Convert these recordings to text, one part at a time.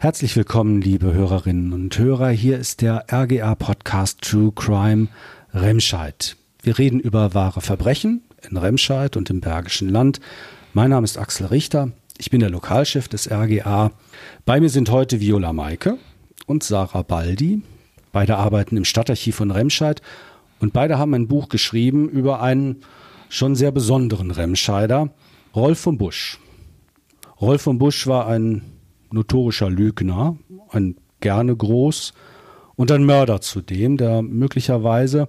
Herzlich willkommen, liebe Hörerinnen und Hörer. Hier ist der RGA Podcast True Crime Remscheid. Wir reden über wahre Verbrechen in Remscheid und im Bergischen Land. Mein Name ist Axel Richter. Ich bin der Lokalchef des RGA. Bei mir sind heute Viola Maike und Sarah Baldi. Beide arbeiten im Stadtarchiv von Remscheid und beide haben ein Buch geschrieben über einen schon sehr besonderen Remscheider, Rolf von Busch. Rolf von Busch war ein notorischer Lügner, ein gerne groß und ein Mörder zudem, der möglicherweise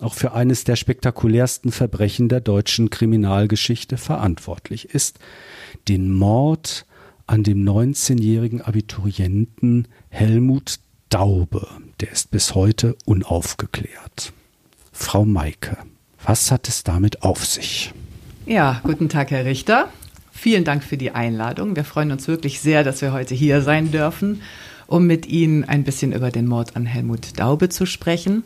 auch für eines der spektakulärsten Verbrechen der deutschen Kriminalgeschichte verantwortlich ist, den Mord an dem 19-jährigen Abiturienten Helmut Daube. Der ist bis heute unaufgeklärt. Frau Maike, was hat es damit auf sich? Ja, guten Tag, Herr Richter. Vielen Dank für die Einladung. Wir freuen uns wirklich sehr, dass wir heute hier sein dürfen, um mit Ihnen ein bisschen über den Mord an Helmut Daube zu sprechen.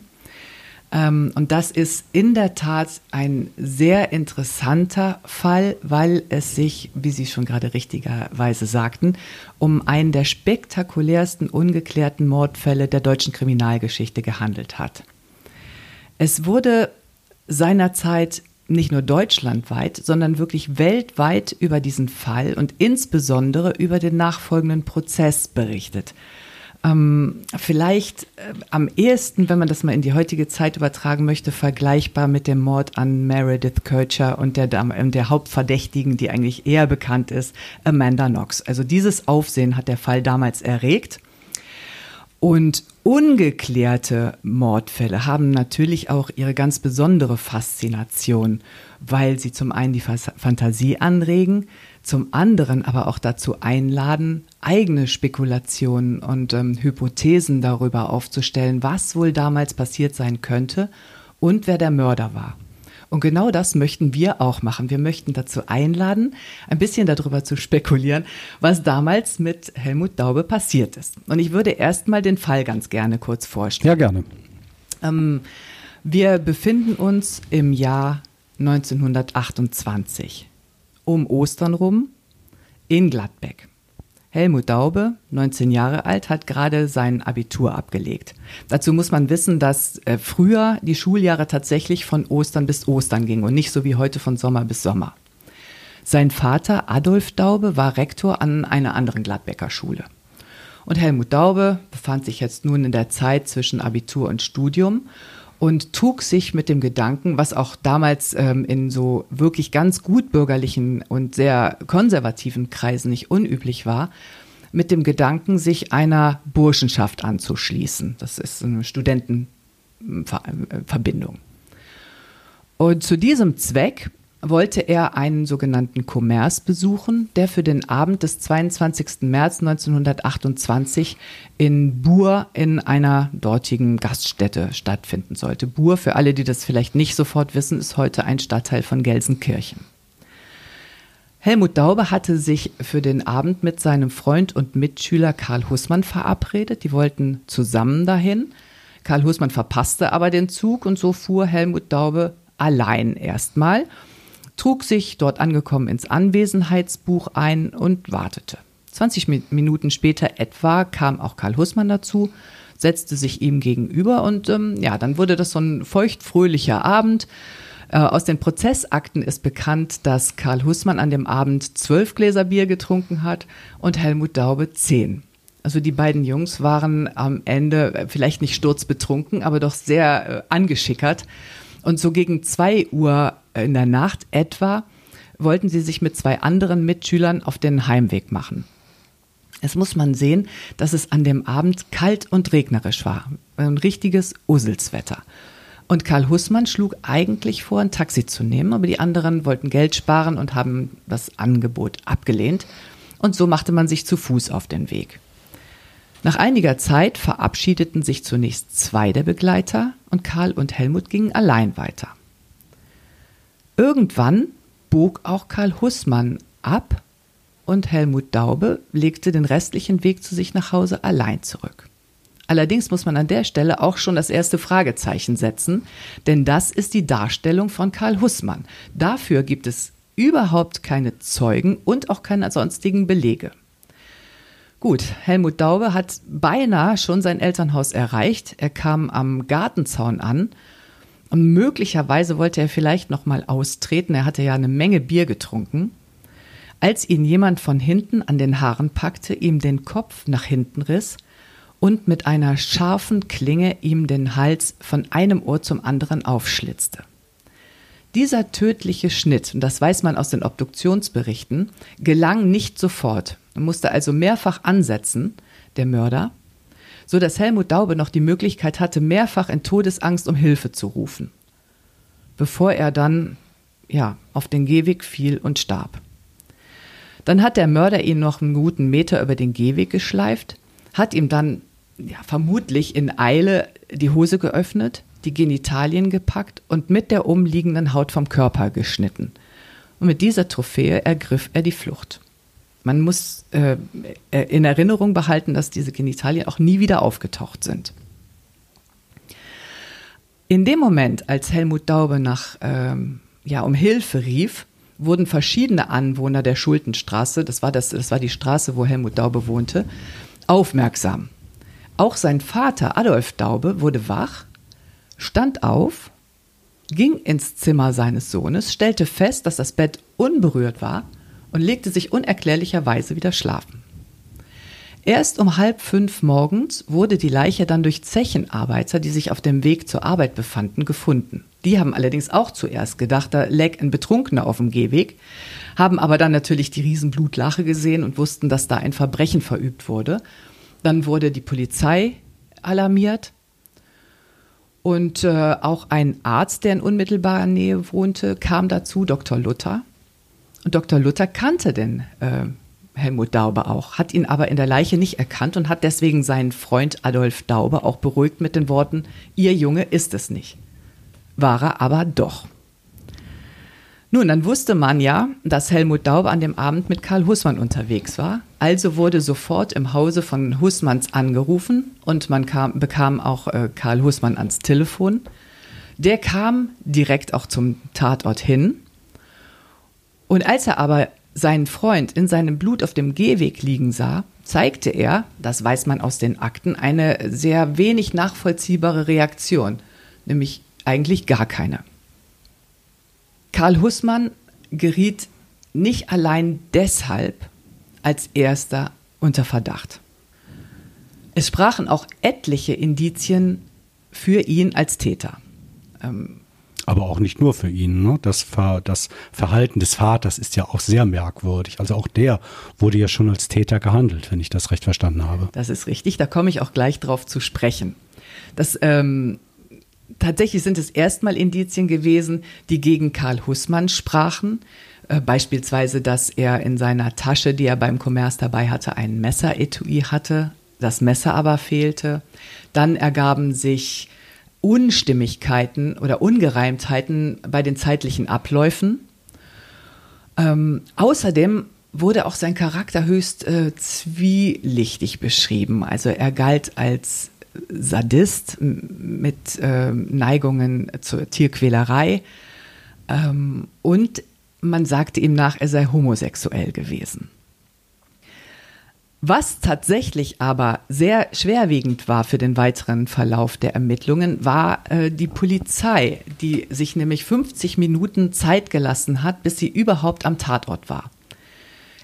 Ähm, und das ist in der Tat ein sehr interessanter Fall, weil es sich, wie Sie schon gerade richtigerweise sagten, um einen der spektakulärsten ungeklärten Mordfälle der deutschen Kriminalgeschichte gehandelt hat. Es wurde seinerzeit nicht nur deutschlandweit, sondern wirklich weltweit über diesen Fall und insbesondere über den nachfolgenden Prozess berichtet. Ähm, vielleicht äh, am ehesten, wenn man das mal in die heutige Zeit übertragen möchte, vergleichbar mit dem Mord an Meredith Kircher und der, äh, der Hauptverdächtigen, die eigentlich eher bekannt ist, Amanda Knox. Also dieses Aufsehen hat der Fall damals erregt. Und ungeklärte Mordfälle haben natürlich auch ihre ganz besondere Faszination, weil sie zum einen die Fantasie anregen, zum anderen aber auch dazu einladen, eigene Spekulationen und ähm, Hypothesen darüber aufzustellen, was wohl damals passiert sein könnte und wer der Mörder war. Und genau das möchten wir auch machen. Wir möchten dazu einladen, ein bisschen darüber zu spekulieren, was damals mit Helmut Daube passiert ist. Und ich würde erstmal den Fall ganz gerne kurz vorstellen. Ja, gerne. Ähm, wir befinden uns im Jahr 1928 um Ostern rum in Gladbeck. Helmut Daube, 19 Jahre alt, hat gerade sein Abitur abgelegt. Dazu muss man wissen, dass äh, früher die Schuljahre tatsächlich von Ostern bis Ostern gingen und nicht so wie heute von Sommer bis Sommer. Sein Vater Adolf Daube war Rektor an einer anderen Gladbecker Schule. Und Helmut Daube befand sich jetzt nun in der Zeit zwischen Abitur und Studium und trug sich mit dem Gedanken, was auch damals ähm, in so wirklich ganz gutbürgerlichen und sehr konservativen Kreisen nicht unüblich war, mit dem Gedanken, sich einer Burschenschaft anzuschließen. Das ist eine Studentenverbindung. Und zu diesem Zweck wollte er einen sogenannten Kommerz besuchen, der für den Abend des 22. März 1928 in Bur in einer dortigen Gaststätte stattfinden sollte. Bur, für alle, die das vielleicht nicht sofort wissen, ist heute ein Stadtteil von Gelsenkirchen. Helmut Daube hatte sich für den Abend mit seinem Freund und Mitschüler Karl Hussmann verabredet. Die wollten zusammen dahin. Karl Hussmann verpasste aber den Zug und so fuhr Helmut Daube allein erstmal trug sich dort angekommen ins Anwesenheitsbuch ein und wartete. 20 Minuten später etwa kam auch Karl Hussmann dazu, setzte sich ihm gegenüber und ähm, ja, dann wurde das so ein feuchtfröhlicher Abend. Äh, aus den Prozessakten ist bekannt, dass Karl Hussmann an dem Abend zwölf Gläser Bier getrunken hat und Helmut Daube zehn. Also die beiden Jungs waren am Ende äh, vielleicht nicht sturzbetrunken, aber doch sehr äh, angeschickert. Und so gegen zwei Uhr in der Nacht etwa wollten sie sich mit zwei anderen Mitschülern auf den Heimweg machen. Es muss man sehen, dass es an dem Abend kalt und regnerisch war. Ein richtiges Uselswetter. Und Karl Hussmann schlug eigentlich vor, ein Taxi zu nehmen, aber die anderen wollten Geld sparen und haben das Angebot abgelehnt. Und so machte man sich zu Fuß auf den Weg. Nach einiger Zeit verabschiedeten sich zunächst zwei der Begleiter und Karl und Helmut gingen allein weiter. Irgendwann bog auch Karl Hussmann ab und Helmut Daube legte den restlichen Weg zu sich nach Hause allein zurück. Allerdings muss man an der Stelle auch schon das erste Fragezeichen setzen, denn das ist die Darstellung von Karl Hussmann. Dafür gibt es überhaupt keine Zeugen und auch keine sonstigen Belege. Gut, Helmut Daube hat beinahe schon sein Elternhaus erreicht. Er kam am Gartenzaun an und möglicherweise wollte er vielleicht noch mal austreten. Er hatte ja eine Menge Bier getrunken. Als ihn jemand von hinten an den Haaren packte, ihm den Kopf nach hinten riss und mit einer scharfen Klinge ihm den Hals von einem Ohr zum anderen aufschlitzte. Dieser tödliche Schnitt, und das weiß man aus den Obduktionsberichten, gelang nicht sofort. Er musste also mehrfach ansetzen, der Mörder, so dass Helmut Daube noch die Möglichkeit hatte, mehrfach in Todesangst um Hilfe zu rufen, bevor er dann ja auf den Gehweg fiel und starb. Dann hat der Mörder ihn noch einen guten Meter über den Gehweg geschleift, hat ihm dann ja, vermutlich in Eile die Hose geöffnet, die Genitalien gepackt und mit der umliegenden Haut vom Körper geschnitten. Und mit dieser Trophäe ergriff er die Flucht. Man muss äh, in Erinnerung behalten, dass diese Genitalien auch nie wieder aufgetaucht sind. In dem Moment, als Helmut Daube nach, ähm, ja, um Hilfe rief, wurden verschiedene Anwohner der Schultenstraße, das war, das, das war die Straße, wo Helmut Daube wohnte, aufmerksam. Auch sein Vater Adolf Daube wurde wach stand auf, ging ins Zimmer seines Sohnes, stellte fest, dass das Bett unberührt war und legte sich unerklärlicherweise wieder schlafen. Erst um halb fünf morgens wurde die Leiche dann durch Zechenarbeiter, die sich auf dem Weg zur Arbeit befanden, gefunden. Die haben allerdings auch zuerst gedacht, da läg ein Betrunkener auf dem Gehweg, haben aber dann natürlich die Riesenblutlache gesehen und wussten, dass da ein Verbrechen verübt wurde. Dann wurde die Polizei alarmiert und äh, auch ein Arzt, der in unmittelbarer Nähe wohnte, kam dazu, Dr. Luther. Und Dr. Luther kannte den äh, Helmut Daube auch, hat ihn aber in der Leiche nicht erkannt und hat deswegen seinen Freund Adolf Daube auch beruhigt mit den Worten, Ihr Junge ist es nicht. War er aber doch. Nun, dann wusste man ja, dass Helmut Daube an dem Abend mit Karl Hussmann unterwegs war. Also wurde sofort im Hause von Hussmanns angerufen und man kam, bekam auch äh, Karl Hussmann ans Telefon. Der kam direkt auch zum Tatort hin. Und als er aber seinen Freund in seinem Blut auf dem Gehweg liegen sah, zeigte er, das weiß man aus den Akten, eine sehr wenig nachvollziehbare Reaktion, nämlich eigentlich gar keine. Karl Hussmann geriet nicht allein deshalb als erster unter Verdacht. Es sprachen auch etliche Indizien für ihn als Täter. Ähm, aber auch nicht nur für ihn. Ne? Das, Ver, das Verhalten des Vaters ist ja auch sehr merkwürdig. Also auch der wurde ja schon als Täter gehandelt, wenn ich das recht verstanden habe. Das ist richtig. Da komme ich auch gleich drauf zu sprechen. Das ähm, tatsächlich sind es erstmal Indizien gewesen, die gegen Karl Hussmann sprachen. Äh, beispielsweise, dass er in seiner Tasche, die er beim Kommerz dabei hatte, ein Messeretui hatte, das Messer aber fehlte. Dann ergaben sich Unstimmigkeiten oder Ungereimtheiten bei den zeitlichen Abläufen. Ähm, außerdem wurde auch sein Charakter höchst äh, zwielichtig beschrieben. Also er galt als Sadist mit äh, Neigungen zur Tierquälerei. Ähm, und man sagte ihm nach, er sei homosexuell gewesen. Was tatsächlich aber sehr schwerwiegend war für den weiteren Verlauf der Ermittlungen, war äh, die Polizei, die sich nämlich 50 Minuten Zeit gelassen hat, bis sie überhaupt am Tatort war.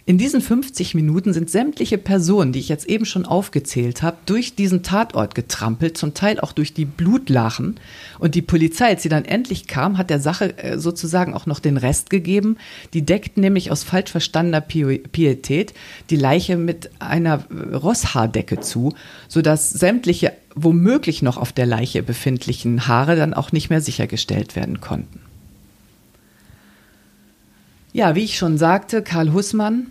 In diesen 50 Minuten sind sämtliche Personen, die ich jetzt eben schon aufgezählt habe, durch diesen Tatort getrampelt, zum Teil auch durch die Blutlachen. Und die Polizei, als sie dann endlich kam, hat der Sache äh, sozusagen auch noch den Rest gegeben. Die deckt nämlich aus falsch verstandener Pietät die Leiche mit einer äh, Rosshaardecke zu, sodass sämtliche womöglich noch auf der Leiche befindlichen Haare dann auch nicht mehr sichergestellt werden konnten. Ja, wie ich schon sagte, Karl Hussmann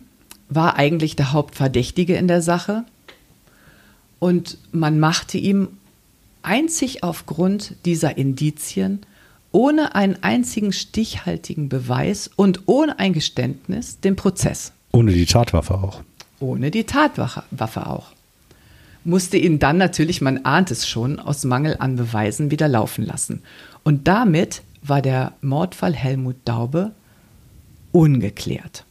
war eigentlich der Hauptverdächtige in der Sache und man machte ihm einzig aufgrund dieser Indizien ohne einen einzigen stichhaltigen Beweis und ohne ein Geständnis den Prozess. Ohne die Tatwaffe auch. Ohne die Tatwaffe auch. Musste ihn dann natürlich, man ahnt es schon, aus Mangel an Beweisen wieder laufen lassen. Und damit war der Mordfall Helmut Daube ungeklärt.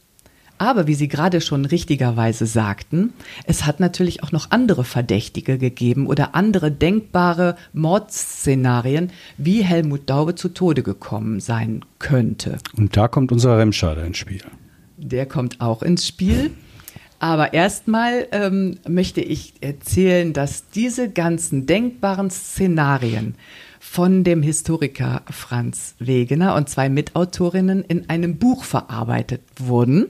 Aber wie Sie gerade schon richtigerweise sagten, es hat natürlich auch noch andere Verdächtige gegeben oder andere denkbare Mordszenarien, wie Helmut Daube zu Tode gekommen sein könnte. Und da kommt unser Remscheider ins Spiel. Der kommt auch ins Spiel. Aber erstmal ähm, möchte ich erzählen, dass diese ganzen denkbaren Szenarien von dem Historiker Franz Wegener und zwei Mitautorinnen in einem Buch verarbeitet wurden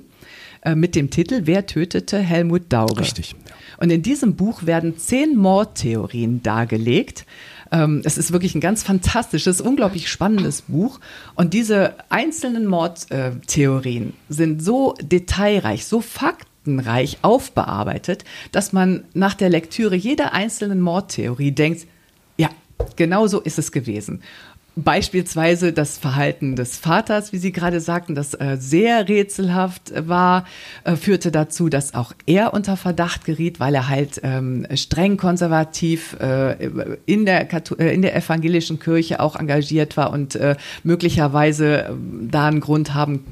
äh, mit dem Titel Wer tötete Helmut Daube? Richtig. Ja. Und in diesem Buch werden zehn Mordtheorien dargelegt. Ähm, es ist wirklich ein ganz fantastisches, unglaublich spannendes Buch. Und diese einzelnen Mordtheorien sind so detailreich, so faktenreich aufbearbeitet, dass man nach der Lektüre jeder einzelnen Mordtheorie denkt, ja, genau so ist es gewesen. Beispielsweise das Verhalten des Vaters, wie Sie gerade sagten, das äh, sehr rätselhaft war, äh, führte dazu, dass auch er unter Verdacht geriet, weil er halt ähm, streng konservativ äh, in, der äh, in der evangelischen Kirche auch engagiert war und äh, möglicherweise da einen Grund haben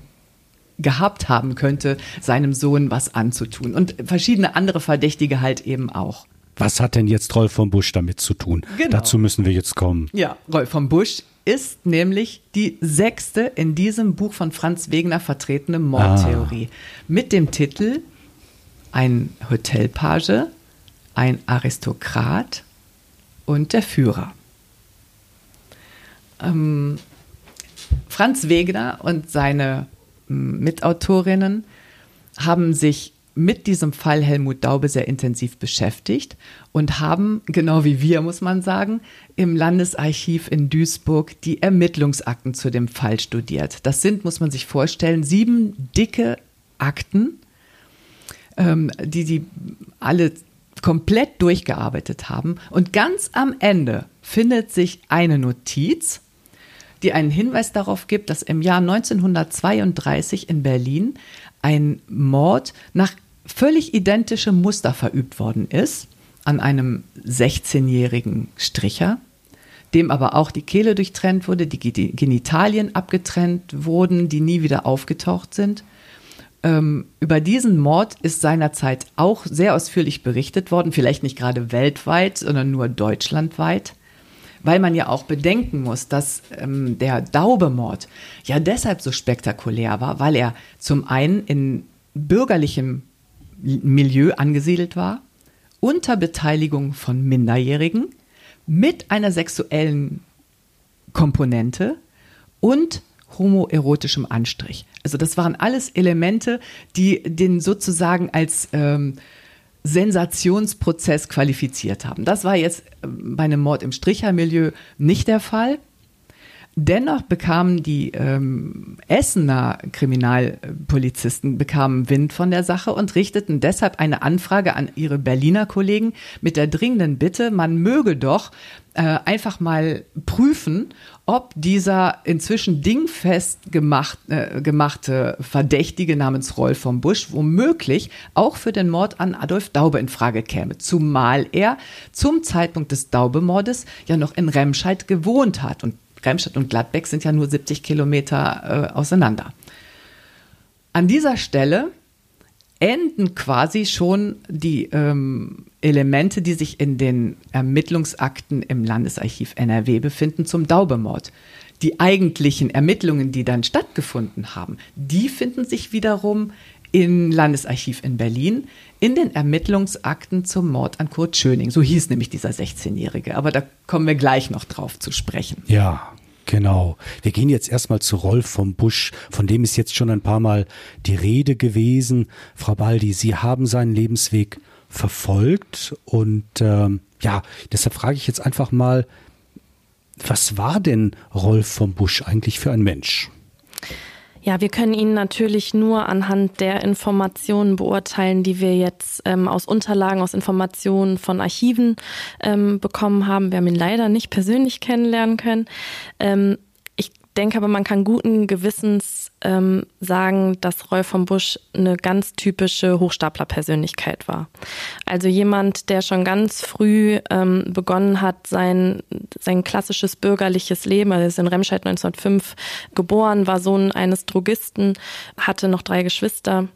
gehabt haben könnte, seinem Sohn was anzutun. Und verschiedene andere Verdächtige halt eben auch. Was hat denn jetzt Rolf von Busch damit zu tun? Genau. Dazu müssen wir jetzt kommen. Ja, Rolf von Busch ist nämlich die sechste in diesem Buch von Franz Wegener vertretene Mordtheorie ah. mit dem Titel Ein Hotelpage, ein Aristokrat und der Führer. Ähm, Franz Wegener und seine Mitautorinnen haben sich mit diesem Fall Helmut Daube sehr intensiv beschäftigt und haben, genau wie wir, muss man sagen, im Landesarchiv in Duisburg die Ermittlungsakten zu dem Fall studiert. Das sind, muss man sich vorstellen, sieben dicke Akten, ähm, die sie alle komplett durchgearbeitet haben. Und ganz am Ende findet sich eine Notiz, die einen Hinweis darauf gibt, dass im Jahr 1932 in Berlin ein Mord nach völlig identischem Muster verübt worden ist an einem 16-jährigen Stricher, dem aber auch die Kehle durchtrennt wurde, die Genitalien abgetrennt wurden, die nie wieder aufgetaucht sind. Ähm, über diesen Mord ist seinerzeit auch sehr ausführlich berichtet worden, vielleicht nicht gerade weltweit, sondern nur deutschlandweit, weil man ja auch bedenken muss, dass ähm, der Daube-Mord ja deshalb so spektakulär war, weil er zum einen in bürgerlichem Milieu angesiedelt war, unter Beteiligung von Minderjährigen, mit einer sexuellen Komponente und homoerotischem Anstrich. Also das waren alles Elemente, die den sozusagen als ähm, Sensationsprozess qualifiziert haben. Das war jetzt ähm, bei einem Mord im Strichermilieu nicht der Fall. Dennoch bekamen die ähm, Essener Kriminalpolizisten bekamen Wind von der Sache und richteten deshalb eine Anfrage an ihre Berliner Kollegen mit der dringenden Bitte, man möge doch äh, einfach mal prüfen, ob dieser inzwischen dingfest gemacht, äh, gemachte Verdächtige namens Rolf vom Busch womöglich auch für den Mord an Adolf Daube in Frage käme, zumal er zum Zeitpunkt des Daube-Mordes ja noch in Remscheid gewohnt hat und Remstadt und Gladbeck sind ja nur 70 Kilometer äh, auseinander. An dieser Stelle enden quasi schon die ähm, Elemente, die sich in den Ermittlungsakten im Landesarchiv NRW befinden, zum Daubemord. Die eigentlichen Ermittlungen, die dann stattgefunden haben, die finden sich wiederum im Landesarchiv in Berlin in den Ermittlungsakten zum Mord an Kurt Schöning. So hieß nämlich dieser 16-Jährige. Aber da kommen wir gleich noch drauf zu sprechen. Ja, Genau. Wir gehen jetzt erstmal zu Rolf vom Busch, von dem ist jetzt schon ein paar Mal die Rede gewesen. Frau Baldi, Sie haben seinen Lebensweg verfolgt und ähm, ja, deshalb frage ich jetzt einfach mal, was war denn Rolf vom Busch eigentlich für ein Mensch? Ja, wir können ihn natürlich nur anhand der Informationen beurteilen, die wir jetzt ähm, aus Unterlagen, aus Informationen von Archiven ähm, bekommen haben. Wir haben ihn leider nicht persönlich kennenlernen können. Ähm, denke aber, man kann guten Gewissens ähm, sagen, dass Roy von Busch eine ganz typische Hochstaplerpersönlichkeit war. Also jemand, der schon ganz früh ähm, begonnen hat, sein, sein klassisches bürgerliches Leben, er ist in Remscheid 1905 geboren, war Sohn eines Drogisten, hatte noch drei Geschwister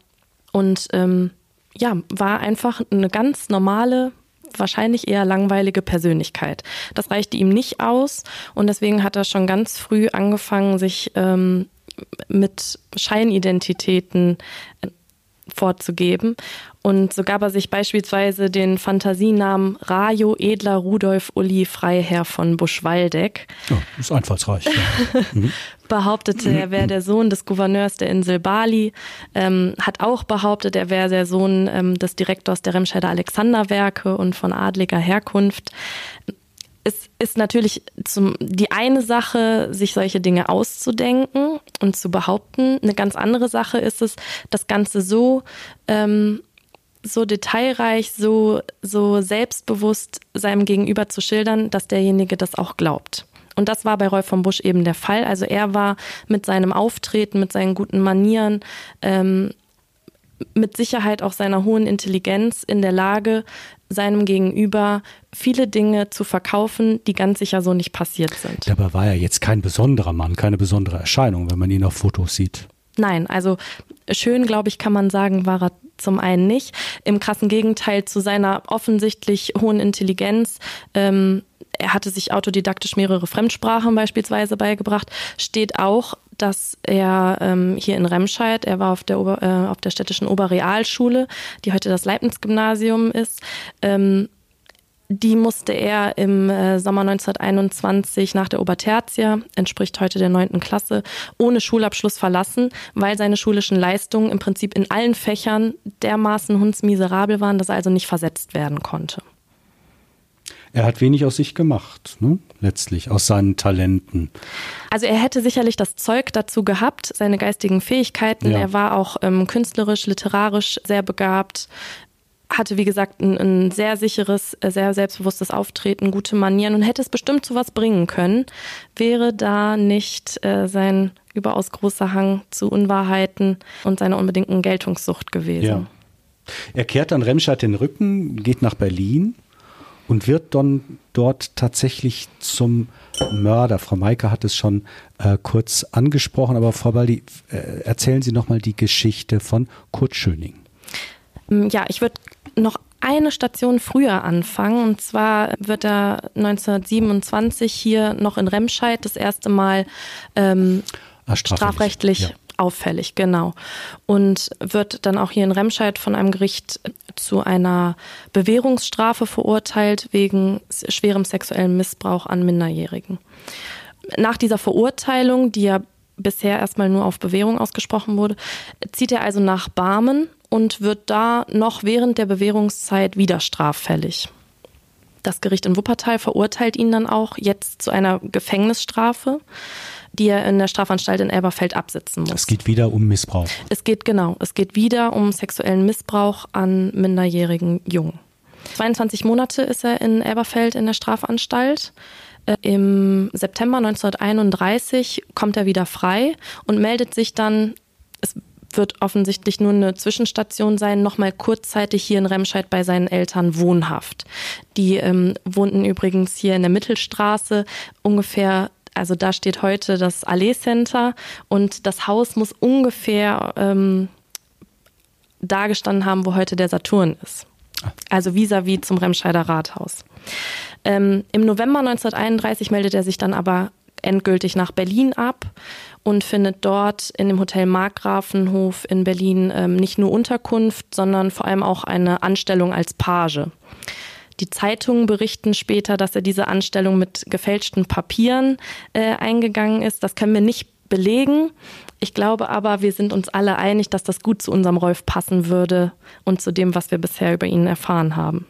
und ähm, ja, war einfach eine ganz normale wahrscheinlich eher langweilige Persönlichkeit. Das reichte ihm nicht aus und deswegen hat er schon ganz früh angefangen, sich ähm, mit Scheinidentitäten äh, vorzugeben. Und so gab er sich beispielsweise den Fantasienamen Rajo Edler Rudolf Uli Freiherr von Buschwaldeck. Ja, ist einfallsreich. Ja. Mhm. Behauptete, er wäre der Sohn des Gouverneurs der Insel Bali, ähm, hat auch behauptet, er wäre der Sohn ähm, des Direktors der Remscheider Alexanderwerke und von adliger Herkunft es ist natürlich zum, die eine Sache, sich solche Dinge auszudenken und zu behaupten. Eine ganz andere Sache ist es, das Ganze so, ähm, so detailreich, so, so selbstbewusst seinem Gegenüber zu schildern, dass derjenige das auch glaubt. Und das war bei Rolf von Busch eben der Fall. Also er war mit seinem Auftreten, mit seinen guten Manieren, ähm, mit Sicherheit auch seiner hohen Intelligenz in der Lage, seinem Gegenüber viele Dinge zu verkaufen, die ganz sicher so nicht passiert sind. Dabei war er jetzt kein besonderer Mann, keine besondere Erscheinung, wenn man ihn auf Fotos sieht. Nein, also schön, glaube ich, kann man sagen, war er zum einen nicht. Im krassen Gegenteil zu seiner offensichtlich hohen Intelligenz. Ähm, er hatte sich autodidaktisch mehrere Fremdsprachen beispielsweise beigebracht, steht auch dass er ähm, hier in Remscheid, er war auf der, Ober, äh, auf der städtischen Oberrealschule, die heute das Leibniz-Gymnasium ist, ähm, die musste er im äh, Sommer 1921 nach der Obertertia, entspricht heute der neunten Klasse, ohne Schulabschluss verlassen, weil seine schulischen Leistungen im Prinzip in allen Fächern dermaßen hundsmiserabel waren, dass er also nicht versetzt werden konnte. Er hat wenig aus sich gemacht, ne? Letztlich, aus seinen Talenten. Also er hätte sicherlich das Zeug dazu gehabt, seine geistigen Fähigkeiten. Ja. Er war auch ähm, künstlerisch, literarisch sehr begabt, hatte, wie gesagt, ein, ein, sehr sicheres, äh, sehr selbstbewusstes Auftreten, gute Manieren und hätte es bestimmt zu was bringen können, wäre da nicht äh, sein überaus großer Hang zu Unwahrheiten und seiner unbedingten Geltungssucht gewesen. Ja. Er kehrt dann Remscheid den Rücken, geht nach Berlin und wird dann dort tatsächlich zum Mörder. Frau Maike hat es schon äh, kurz angesprochen, aber Frau Baldi, äh, erzählen Sie nochmal die Geschichte von Kurt Schöning. Mm, ja, ich würde noch eine Station früher anfangen. Und zwar wird er 1927 hier noch in Remscheid das erste Mal ähm, ah, strafrechtlich ja auffällig, genau. Und wird dann auch hier in Remscheid von einem Gericht zu einer Bewährungsstrafe verurteilt wegen schwerem sexuellen Missbrauch an Minderjährigen. Nach dieser Verurteilung, die ja bisher erstmal nur auf Bewährung ausgesprochen wurde, zieht er also nach Barmen und wird da noch während der Bewährungszeit wieder straffällig. Das Gericht in Wuppertal verurteilt ihn dann auch jetzt zu einer Gefängnisstrafe die er in der Strafanstalt in Elberfeld absitzen muss. Es geht wieder um Missbrauch. Es geht genau, es geht wieder um sexuellen Missbrauch an minderjährigen Jungen. 22 Monate ist er in Elberfeld in der Strafanstalt. Äh, Im September 1931 kommt er wieder frei und meldet sich dann, es wird offensichtlich nur eine Zwischenstation sein, nochmal kurzzeitig hier in Remscheid bei seinen Eltern wohnhaft. Die ähm, wohnten übrigens hier in der Mittelstraße, ungefähr also da steht heute das Allee Center und das Haus muss ungefähr ähm, da gestanden haben, wo heute der Saturn ist. Also vis-à-vis -vis zum Remscheider Rathaus. Ähm, Im November 1931 meldet er sich dann aber endgültig nach Berlin ab und findet dort in dem Hotel Markgrafenhof in Berlin ähm, nicht nur Unterkunft, sondern vor allem auch eine Anstellung als Page. Die Zeitungen berichten später, dass er diese Anstellung mit gefälschten Papieren äh, eingegangen ist. Das können wir nicht belegen. Ich glaube aber, wir sind uns alle einig, dass das gut zu unserem Rolf passen würde und zu dem, was wir bisher über ihn erfahren haben.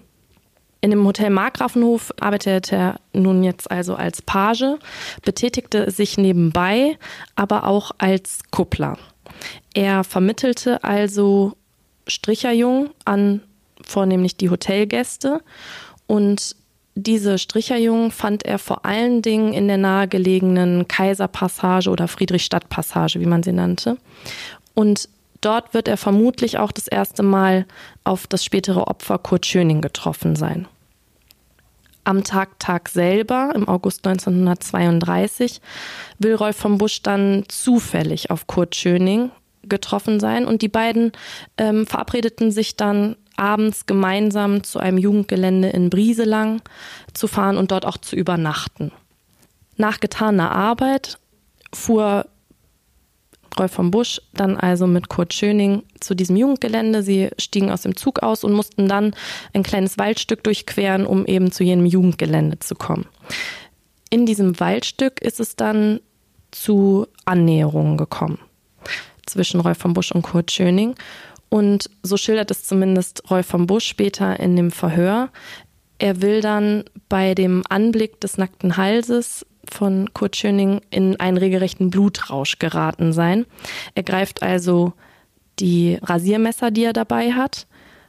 In dem Hotel Markgrafenhof arbeitete er nun jetzt also als Page, betätigte sich nebenbei, aber auch als Kuppler. Er vermittelte also Stricherjungen an vornehmlich die Hotelgäste. Und diese Stricherjungen fand er vor allen Dingen in der nahegelegenen Kaiserpassage oder Friedrichstadtpassage, wie man sie nannte. Und dort wird er vermutlich auch das erste Mal auf das spätere Opfer Kurt Schöning getroffen sein. Am Tag Tag selber, im August 1932, will Rolf von Busch dann zufällig auf Kurt Schöning, getroffen sein und die beiden ähm, verabredeten sich dann abends gemeinsam zu einem Jugendgelände in Brieselang zu fahren und dort auch zu übernachten. Nach getaner Arbeit fuhr Rolf von Busch dann also mit Kurt Schöning zu diesem Jugendgelände. Sie stiegen aus dem Zug aus und mussten dann ein kleines Waldstück durchqueren, um eben zu jenem Jugendgelände zu kommen. In diesem Waldstück ist es dann zu Annäherungen gekommen zwischen Rolf von Busch und Kurt Schöning. Und so schildert es zumindest Rolf von Busch später in dem Verhör. Er will dann bei dem Anblick des nackten Halses von Kurt Schöning in einen regelrechten Blutrausch geraten sein. Er greift also die Rasiermesser, die er dabei hat,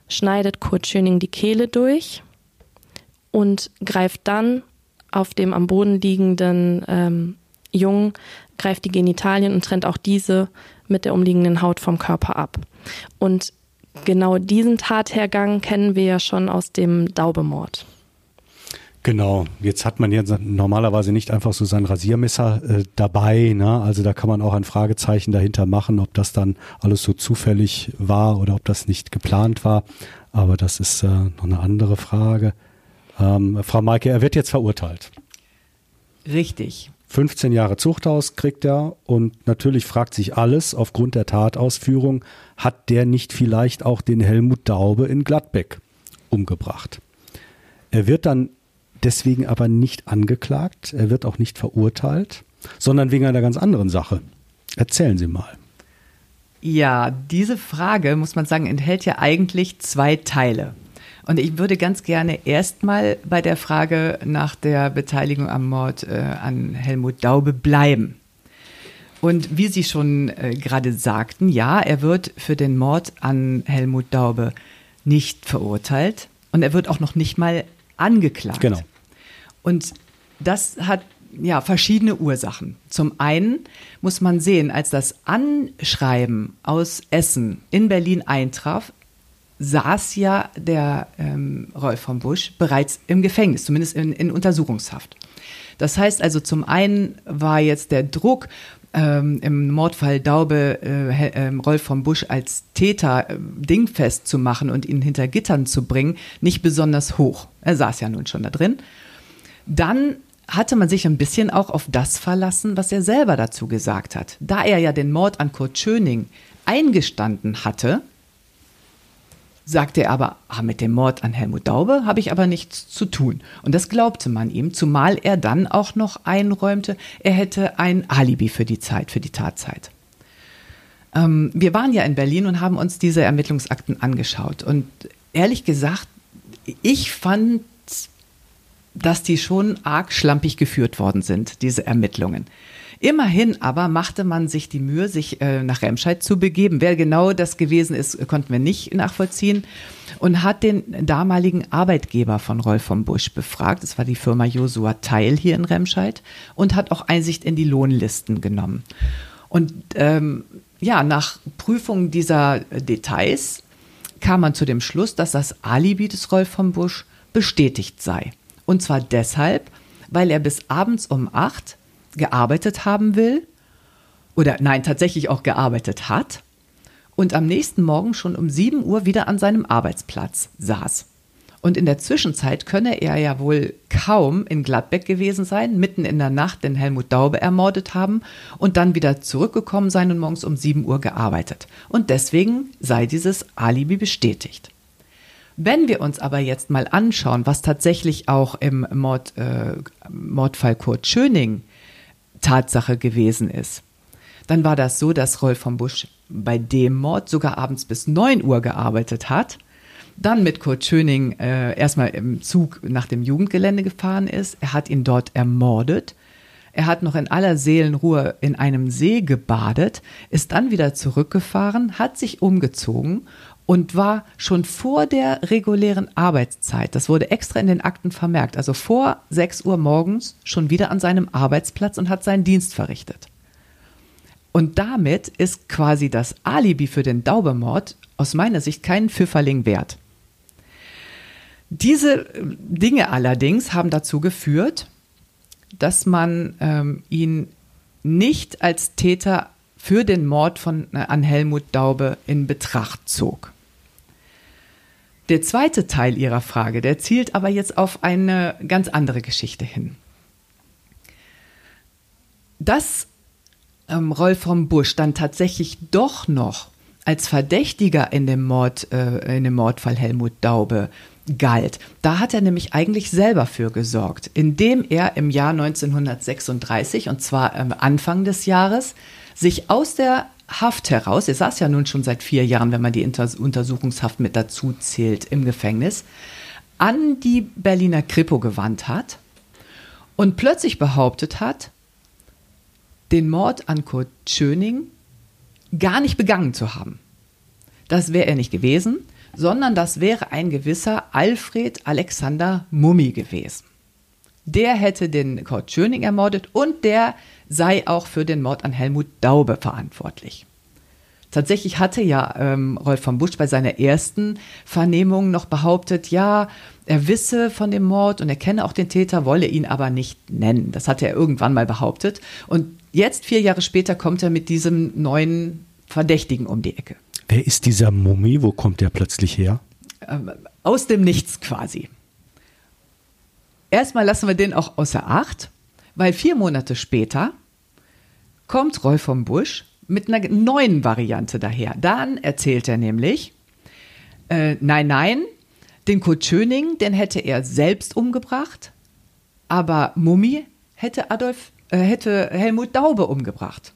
schneidet Kurt Schöning die Kehle durch und greift dann auf dem am Boden liegenden ähm, Jungen, greift die Genitalien und trennt auch diese mit der umliegenden Haut vom Körper ab. Und genau diesen Tathergang kennen wir ja schon aus dem Daubemord. Genau, jetzt hat man ja normalerweise nicht einfach so sein Rasiermesser äh, dabei. Ne? Also da kann man auch ein Fragezeichen dahinter machen, ob das dann alles so zufällig war oder ob das nicht geplant war. Aber das ist äh, noch eine andere Frage. Ähm, Frau Maike, er wird jetzt verurteilt. Richtig. 15 Jahre Zuchthaus kriegt er und natürlich fragt sich alles aufgrund der Tatausführung, hat der nicht vielleicht auch den Helmut Daube in Gladbeck umgebracht? Er wird dann deswegen aber nicht angeklagt, er wird auch nicht verurteilt, sondern wegen einer ganz anderen Sache. Erzählen Sie mal. Ja, diese Frage, muss man sagen, enthält ja eigentlich zwei Teile. Und ich würde ganz gerne erstmal bei der Frage nach der Beteiligung am Mord äh, an Helmut Daube bleiben. Und wie Sie schon äh, gerade sagten, ja, er wird für den Mord an Helmut Daube nicht verurteilt und er wird auch noch nicht mal angeklagt. Genau. Und das hat ja verschiedene Ursachen. Zum einen muss man sehen, als das Anschreiben aus Essen in Berlin eintraf, saß ja der ähm, Rolf von Busch bereits im Gefängnis, zumindest in, in Untersuchungshaft. Das heißt also, zum einen war jetzt der Druck, ähm, im Mordfall Daube äh, äh, Rolf von Busch als Täter äh, dingfest zu machen und ihn hinter Gittern zu bringen, nicht besonders hoch. Er saß ja nun schon da drin. Dann hatte man sich ein bisschen auch auf das verlassen, was er selber dazu gesagt hat. Da er ja den Mord an Kurt Schöning eingestanden hatte, sagte er aber, ah, mit dem Mord an Helmut Daube habe ich aber nichts zu tun. Und das glaubte man ihm, zumal er dann auch noch einräumte, er hätte ein Alibi für die Zeit, für die Tatzeit. Ähm, wir waren ja in Berlin und haben uns diese Ermittlungsakten angeschaut. Und ehrlich gesagt, ich fand, dass die schon arg schlampig geführt worden sind, diese Ermittlungen. Immerhin aber machte man sich die Mühe, sich äh, nach Remscheid zu begeben. Wer genau das gewesen ist, konnten wir nicht nachvollziehen. Und hat den damaligen Arbeitgeber von Rolf von Busch befragt. Das war die Firma Josua Teil hier in Remscheid. Und hat auch Einsicht in die Lohnlisten genommen. Und ähm, ja, nach Prüfung dieser Details kam man zu dem Schluss, dass das Alibi des Rolf von Busch bestätigt sei. Und zwar deshalb, weil er bis abends um acht gearbeitet haben will oder nein, tatsächlich auch gearbeitet hat und am nächsten Morgen schon um 7 Uhr wieder an seinem Arbeitsplatz saß. Und in der Zwischenzeit könne er ja wohl kaum in Gladbeck gewesen sein, mitten in der Nacht den Helmut Daube ermordet haben und dann wieder zurückgekommen sein und morgens um 7 Uhr gearbeitet. Und deswegen sei dieses Alibi bestätigt. Wenn wir uns aber jetzt mal anschauen, was tatsächlich auch im Mord, äh, Mordfall Kurt Schöning Tatsache gewesen ist. Dann war das so, dass Rolf von Busch bei dem Mord sogar abends bis 9 Uhr gearbeitet hat, dann mit Kurt Schöning äh, erstmal im Zug nach dem Jugendgelände gefahren ist. Er hat ihn dort ermordet. Er hat noch in aller Seelenruhe in einem See gebadet, ist dann wieder zurückgefahren, hat sich umgezogen und war schon vor der regulären Arbeitszeit, das wurde extra in den Akten vermerkt, also vor 6 Uhr morgens schon wieder an seinem Arbeitsplatz und hat seinen Dienst verrichtet. Und damit ist quasi das Alibi für den Daubermord aus meiner Sicht keinen Pfifferling wert. Diese Dinge allerdings haben dazu geführt, dass man ähm, ihn nicht als Täter für den Mord von, äh, an Helmut Daube in Betracht zog. Der zweite Teil Ihrer Frage, der zielt aber jetzt auf eine ganz andere Geschichte hin. Dass ähm, Rolf von Busch dann tatsächlich doch noch als Verdächtiger in dem, Mord, äh, in dem Mordfall Helmut Daube galt. Da hat er nämlich eigentlich selber für gesorgt, indem er im Jahr 1936, und zwar am Anfang des Jahres, sich aus der Haft heraus, er saß ja nun schon seit vier Jahren, wenn man die Untersuchungshaft mit dazu zählt, im Gefängnis, an die Berliner Kripo gewandt hat und plötzlich behauptet hat, den Mord an Kurt Schöning gar nicht begangen zu haben. Das wäre er nicht gewesen, sondern das wäre ein gewisser Alfred Alexander Mummi gewesen. Der hätte den Kurt Schöning ermordet und der sei auch für den Mord an Helmut Daube verantwortlich. Tatsächlich hatte ja ähm, Rolf von Busch bei seiner ersten Vernehmung noch behauptet, ja, er wisse von dem Mord und er kenne auch den Täter, wolle ihn aber nicht nennen. Das hatte er irgendwann mal behauptet. Und jetzt, vier Jahre später, kommt er mit diesem neuen Verdächtigen um die Ecke. Wer ist dieser Mummi? Wo kommt der plötzlich her? Ähm, aus dem Nichts quasi. Erstmal lassen wir den auch außer Acht, weil vier Monate später kommt Rolf vom Busch mit einer neuen Variante daher. Dann erzählt er nämlich, äh, nein, nein, den Kurt Schöning, den hätte er selbst umgebracht, aber Mummi hätte Adolf, äh, hätte Helmut Daube umgebracht.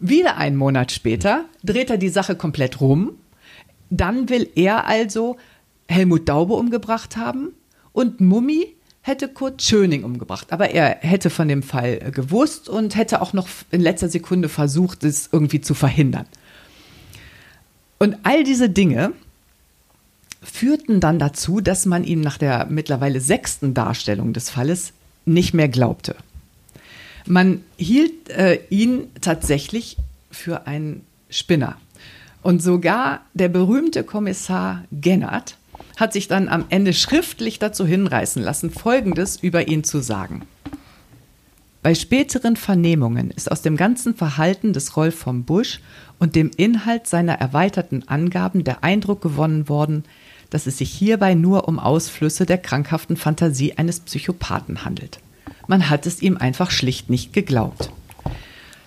Wieder einen Monat später dreht er die Sache komplett rum. Dann will er also Helmut Daube umgebracht haben und Mummi hätte Kurt Schöning umgebracht. Aber er hätte von dem Fall gewusst und hätte auch noch in letzter Sekunde versucht, es irgendwie zu verhindern. Und all diese Dinge führten dann dazu, dass man ihm nach der mittlerweile sechsten Darstellung des Falles nicht mehr glaubte. Man hielt äh, ihn tatsächlich für einen Spinner. Und sogar der berühmte Kommissar Gennert hat sich dann am Ende schriftlich dazu hinreißen lassen, Folgendes über ihn zu sagen. Bei späteren Vernehmungen ist aus dem ganzen Verhalten des Rolf vom Busch und dem Inhalt seiner erweiterten Angaben der Eindruck gewonnen worden, dass es sich hierbei nur um Ausflüsse der krankhaften Fantasie eines Psychopathen handelt. Man hat es ihm einfach schlicht nicht geglaubt.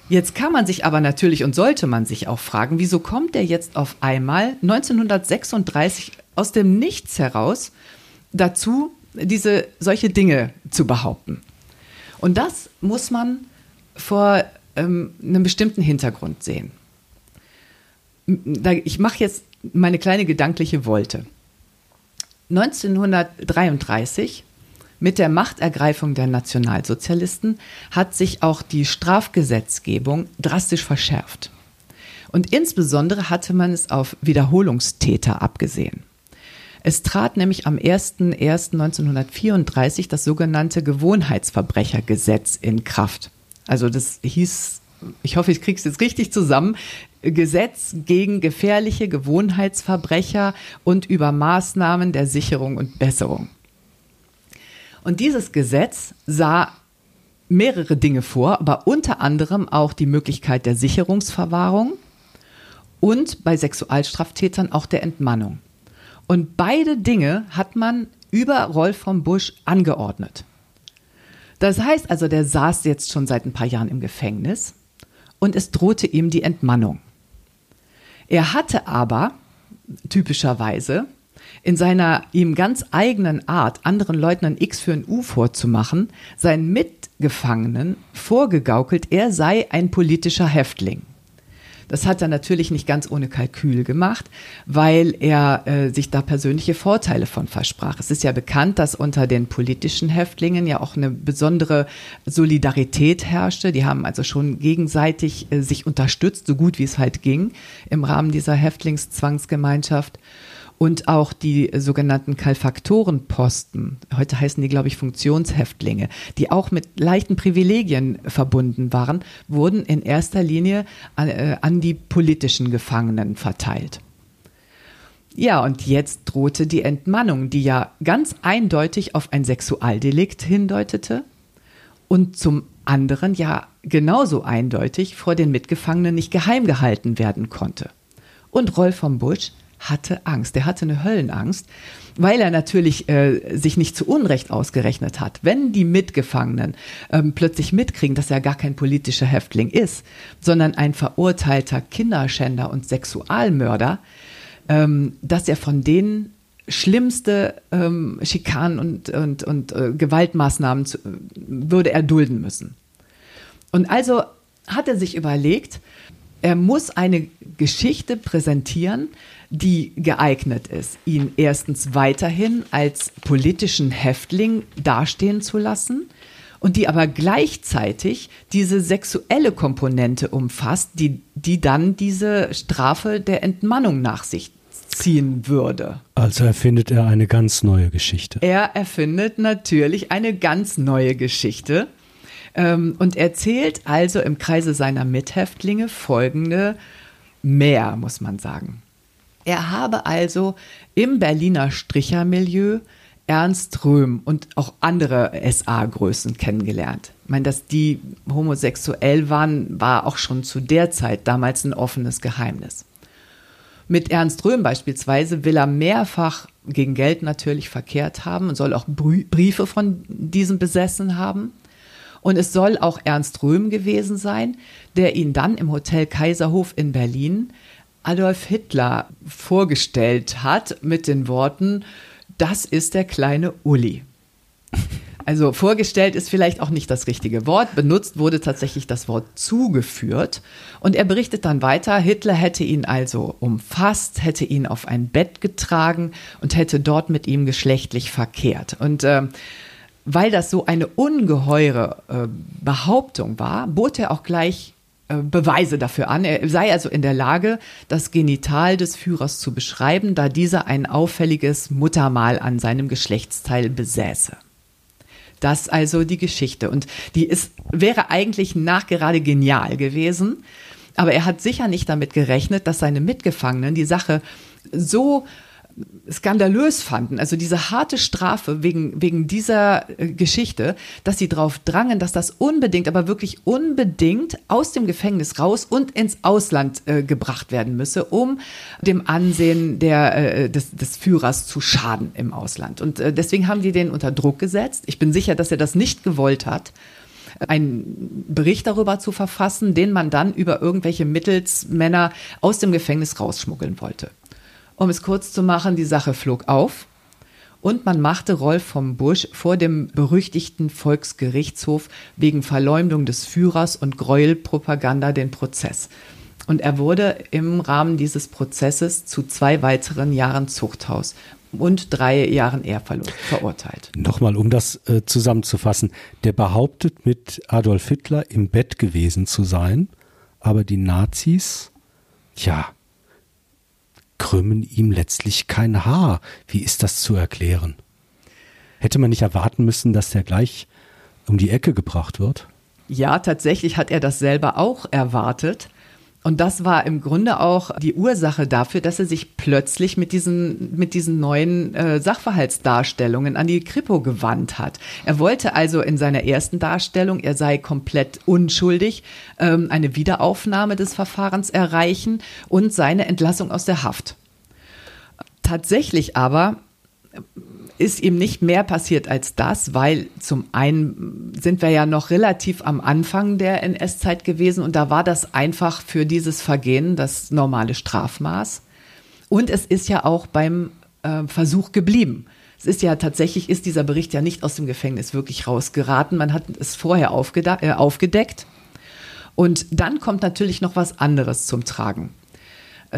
Jetzt kann man sich aber natürlich und sollte man sich auch fragen, wieso kommt er jetzt auf einmal 1936 aus dem Nichts heraus dazu, diese solche Dinge zu behaupten? Und das muss man vor ähm, einem bestimmten Hintergrund sehen. Ich mache jetzt meine kleine gedankliche Wolte. 1933 mit der Machtergreifung der Nationalsozialisten hat sich auch die Strafgesetzgebung drastisch verschärft. Und insbesondere hatte man es auf Wiederholungstäter abgesehen. Es trat nämlich am 01.01.1934 das sogenannte Gewohnheitsverbrechergesetz in Kraft. Also das hieß, ich hoffe, ich kriege es jetzt richtig zusammen, Gesetz gegen gefährliche Gewohnheitsverbrecher und über Maßnahmen der Sicherung und Besserung. Und dieses Gesetz sah mehrere Dinge vor, aber unter anderem auch die Möglichkeit der Sicherungsverwahrung und bei Sexualstraftätern auch der Entmannung. Und beide Dinge hat man über Rolf von Busch angeordnet. Das heißt also, der saß jetzt schon seit ein paar Jahren im Gefängnis und es drohte ihm die Entmannung. Er hatte aber typischerweise in seiner ihm ganz eigenen Art, anderen Leuten ein X für ein U vorzumachen, seinen Mitgefangenen vorgegaukelt, er sei ein politischer Häftling. Das hat er natürlich nicht ganz ohne Kalkül gemacht, weil er äh, sich da persönliche Vorteile von versprach. Es ist ja bekannt, dass unter den politischen Häftlingen ja auch eine besondere Solidarität herrschte. Die haben also schon gegenseitig äh, sich unterstützt, so gut wie es halt ging, im Rahmen dieser Häftlingszwangsgemeinschaft und auch die sogenannten Kalfaktorenposten, heute heißen die, glaube ich, Funktionshäftlinge, die auch mit leichten Privilegien verbunden waren, wurden in erster Linie an, äh, an die politischen Gefangenen verteilt. Ja, und jetzt drohte die Entmannung, die ja ganz eindeutig auf ein Sexualdelikt hindeutete und zum anderen ja genauso eindeutig vor den Mitgefangenen nicht geheim gehalten werden konnte. Und Rolf von Busch hatte Angst. Er hatte eine Höllenangst, weil er natürlich äh, sich nicht zu Unrecht ausgerechnet hat. Wenn die Mitgefangenen ähm, plötzlich mitkriegen, dass er gar kein politischer Häftling ist, sondern ein verurteilter Kinderschänder und Sexualmörder, ähm, dass er von denen schlimmste ähm, Schikanen und, und, und äh, Gewaltmaßnahmen zu, würde er dulden müssen. Und also hat er sich überlegt, er muss eine Geschichte präsentieren, die geeignet ist, ihn erstens weiterhin als politischen Häftling dastehen zu lassen und die aber gleichzeitig diese sexuelle Komponente umfasst, die, die dann diese Strafe der Entmannung nach sich ziehen würde. Also erfindet er eine ganz neue Geschichte. Er erfindet natürlich eine ganz neue Geschichte ähm, und erzählt also im Kreise seiner Mithäftlinge folgende mehr, muss man sagen. Er habe also im Berliner Strichermilieu Ernst Röhm und auch andere SA-Größen kennengelernt. Ich meine, dass die homosexuell waren, war auch schon zu der Zeit damals ein offenes Geheimnis. Mit Ernst Röhm beispielsweise will er mehrfach gegen Geld natürlich verkehrt haben und soll auch Briefe von diesem besessen haben. Und es soll auch Ernst Röhm gewesen sein, der ihn dann im Hotel Kaiserhof in Berlin Adolf Hitler vorgestellt hat mit den Worten, das ist der kleine Uli. Also vorgestellt ist vielleicht auch nicht das richtige Wort. Benutzt wurde tatsächlich das Wort zugeführt. Und er berichtet dann weiter, Hitler hätte ihn also umfasst, hätte ihn auf ein Bett getragen und hätte dort mit ihm geschlechtlich verkehrt. Und äh, weil das so eine ungeheure äh, Behauptung war, bot er auch gleich Beweise dafür an. Er sei also in der Lage, das Genital des Führers zu beschreiben, da dieser ein auffälliges Muttermal an seinem Geschlechtsteil besäße. Das also die Geschichte. Und die ist, wäre eigentlich nachgerade genial gewesen. Aber er hat sicher nicht damit gerechnet, dass seine Mitgefangenen die Sache so skandalös fanden, also diese harte Strafe wegen, wegen dieser äh, Geschichte, dass sie darauf drangen, dass das unbedingt, aber wirklich unbedingt aus dem Gefängnis raus und ins Ausland äh, gebracht werden müsse, um dem Ansehen der, äh, des, des Führers zu schaden im Ausland. Und äh, deswegen haben die den unter Druck gesetzt. Ich bin sicher, dass er das nicht gewollt hat einen Bericht darüber zu verfassen, den man dann über irgendwelche Mittelsmänner aus dem Gefängnis rausschmuggeln wollte. Um es kurz zu machen, die Sache flog auf und man machte Rolf vom Busch vor dem berüchtigten Volksgerichtshof wegen Verleumdung des Führers und Gräuelpropaganda den Prozess. Und er wurde im Rahmen dieses Prozesses zu zwei weiteren Jahren Zuchthaus und drei Jahren Ehrverlust verurteilt. Nochmal, um das äh, zusammenzufassen. Der behauptet, mit Adolf Hitler im Bett gewesen zu sein, aber die Nazis, ja, krümmen ihm letztlich kein Haar. Wie ist das zu erklären? Hätte man nicht erwarten müssen, dass der gleich um die Ecke gebracht wird? Ja, tatsächlich hat er das selber auch erwartet. Und das war im Grunde auch die Ursache dafür, dass er sich plötzlich mit diesen, mit diesen neuen äh, Sachverhaltsdarstellungen an die Kripo gewandt hat. Er wollte also in seiner ersten Darstellung, er sei komplett unschuldig, ähm, eine Wiederaufnahme des Verfahrens erreichen und seine Entlassung aus der Haft. Tatsächlich aber ist ihm nicht mehr passiert als das, weil zum einen sind wir ja noch relativ am Anfang der NS-Zeit gewesen und da war das einfach für dieses Vergehen das normale Strafmaß. Und es ist ja auch beim äh, Versuch geblieben. Es ist ja tatsächlich, ist dieser Bericht ja nicht aus dem Gefängnis wirklich rausgeraten. Man hat es vorher äh, aufgedeckt. Und dann kommt natürlich noch was anderes zum Tragen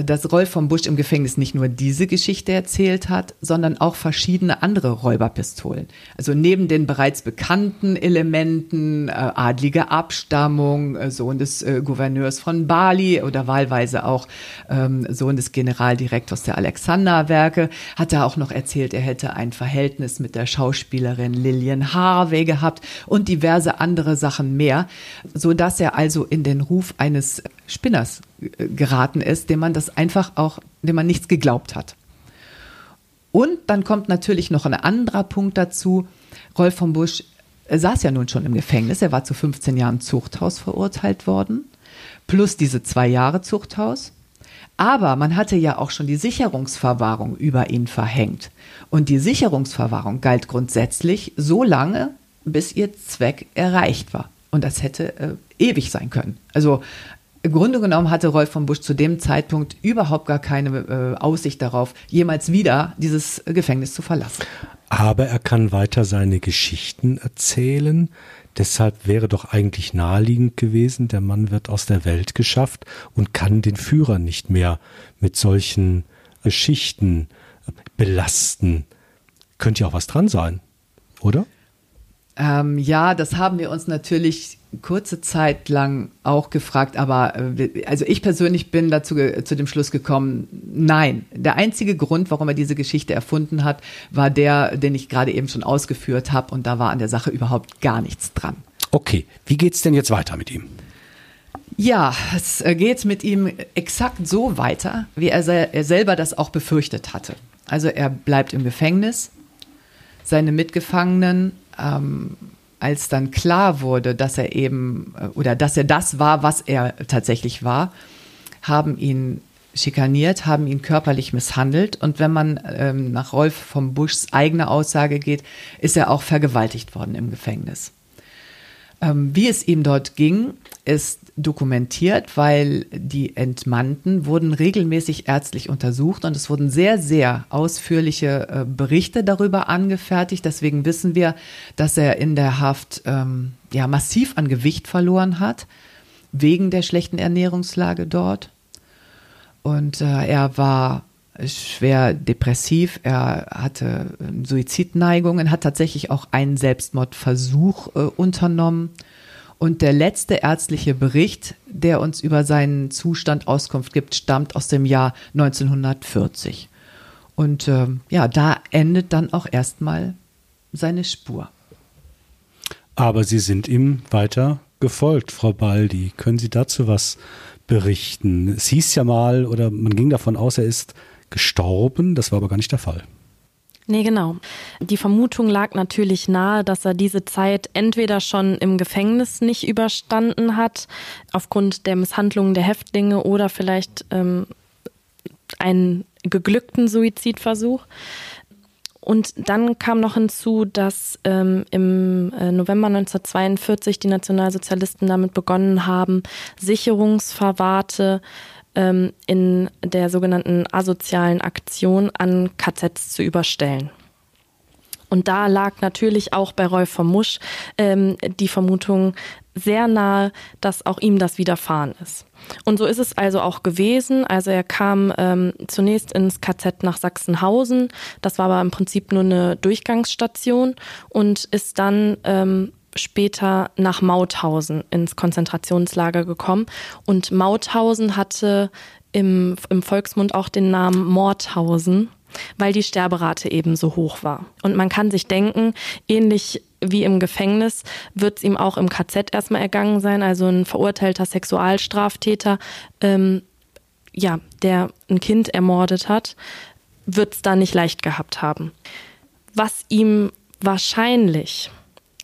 dass Rolf von Busch im Gefängnis nicht nur diese Geschichte erzählt hat, sondern auch verschiedene andere Räuberpistolen. Also neben den bereits bekannten Elementen, äh, adlige Abstammung, äh, Sohn des äh, Gouverneurs von Bali oder wahlweise auch ähm, Sohn des Generaldirektors der Alexanderwerke, hat er auch noch erzählt, er hätte ein Verhältnis mit der Schauspielerin Lillian Harvey gehabt und diverse andere Sachen mehr, so dass er also in den Ruf eines Spinners geraten ist, dem man das einfach auch, dem man nichts geglaubt hat. Und dann kommt natürlich noch ein anderer Punkt dazu. Rolf von Busch Er saß ja nun schon im Gefängnis. Er war zu 15 Jahren Zuchthaus verurteilt worden, plus diese zwei Jahre Zuchthaus. Aber man hatte ja auch schon die Sicherungsverwahrung über ihn verhängt. Und die Sicherungsverwahrung galt grundsätzlich so lange, bis ihr Zweck erreicht war. Und das hätte äh, ewig sein können. Also im Grunde genommen hatte Rolf von Busch zu dem Zeitpunkt überhaupt gar keine äh, Aussicht darauf, jemals wieder dieses Gefängnis zu verlassen. Aber er kann weiter seine Geschichten erzählen. Deshalb wäre doch eigentlich naheliegend gewesen, der Mann wird aus der Welt geschafft und kann den Führer nicht mehr mit solchen Geschichten belasten. Könnte ja auch was dran sein, oder? Ähm, ja, das haben wir uns natürlich kurze Zeit lang auch gefragt, aber äh, also ich persönlich bin dazu zu dem Schluss gekommen, nein. Der einzige Grund, warum er diese Geschichte erfunden hat, war der, den ich gerade eben schon ausgeführt habe und da war an der Sache überhaupt gar nichts dran. Okay, wie geht's denn jetzt weiter mit ihm? Ja, es äh, geht mit ihm exakt so weiter, wie er, er selber das auch befürchtet hatte. Also er bleibt im Gefängnis. Seine Mitgefangenen ähm, als dann klar wurde, dass er eben äh, oder dass er das war, was er tatsächlich war, haben ihn schikaniert, haben ihn körperlich misshandelt und wenn man ähm, nach Rolf vom Buschs eigener Aussage geht, ist er auch vergewaltigt worden im Gefängnis. Ähm, wie es ihm dort ging, ist dokumentiert, weil die Entmannten wurden regelmäßig ärztlich untersucht und es wurden sehr, sehr ausführliche äh, Berichte darüber angefertigt. Deswegen wissen wir, dass er in der Haft ähm, ja, massiv an Gewicht verloren hat, wegen der schlechten Ernährungslage dort. Und äh, er war schwer depressiv, er hatte ähm, Suizidneigungen, hat tatsächlich auch einen Selbstmordversuch äh, unternommen. Und der letzte ärztliche Bericht, der uns über seinen Zustand Auskunft gibt, stammt aus dem Jahr 1940. Und äh, ja, da endet dann auch erstmal seine Spur. Aber Sie sind ihm weiter gefolgt, Frau Baldi. Können Sie dazu was berichten? Es hieß ja mal, oder man ging davon aus, er ist gestorben. Das war aber gar nicht der Fall. Nee, genau. Die Vermutung lag natürlich nahe, dass er diese Zeit entweder schon im Gefängnis nicht überstanden hat, aufgrund der Misshandlungen der Häftlinge oder vielleicht ähm, einen geglückten Suizidversuch. Und dann kam noch hinzu, dass ähm, im äh, November 1942 die Nationalsozialisten damit begonnen haben, Sicherungsverwahrte ähm, in der sogenannten asozialen Aktion an KZs zu überstellen. Und da lag natürlich auch bei Rolf von Musch ähm, die Vermutung sehr nahe, dass auch ihm das widerfahren ist. Und so ist es also auch gewesen. Also er kam ähm, zunächst ins KZ nach Sachsenhausen. Das war aber im Prinzip nur eine Durchgangsstation und ist dann ähm, später nach Mauthausen ins Konzentrationslager gekommen. Und Mauthausen hatte im, im Volksmund auch den Namen Mordhausen, weil die Sterberate eben so hoch war. Und man kann sich denken, ähnlich wie im Gefängnis wird es ihm auch im KZ erstmal ergangen sein, also ein verurteilter Sexualstraftäter, ähm, ja, der ein Kind ermordet hat, wird es da nicht leicht gehabt haben. Was ihm wahrscheinlich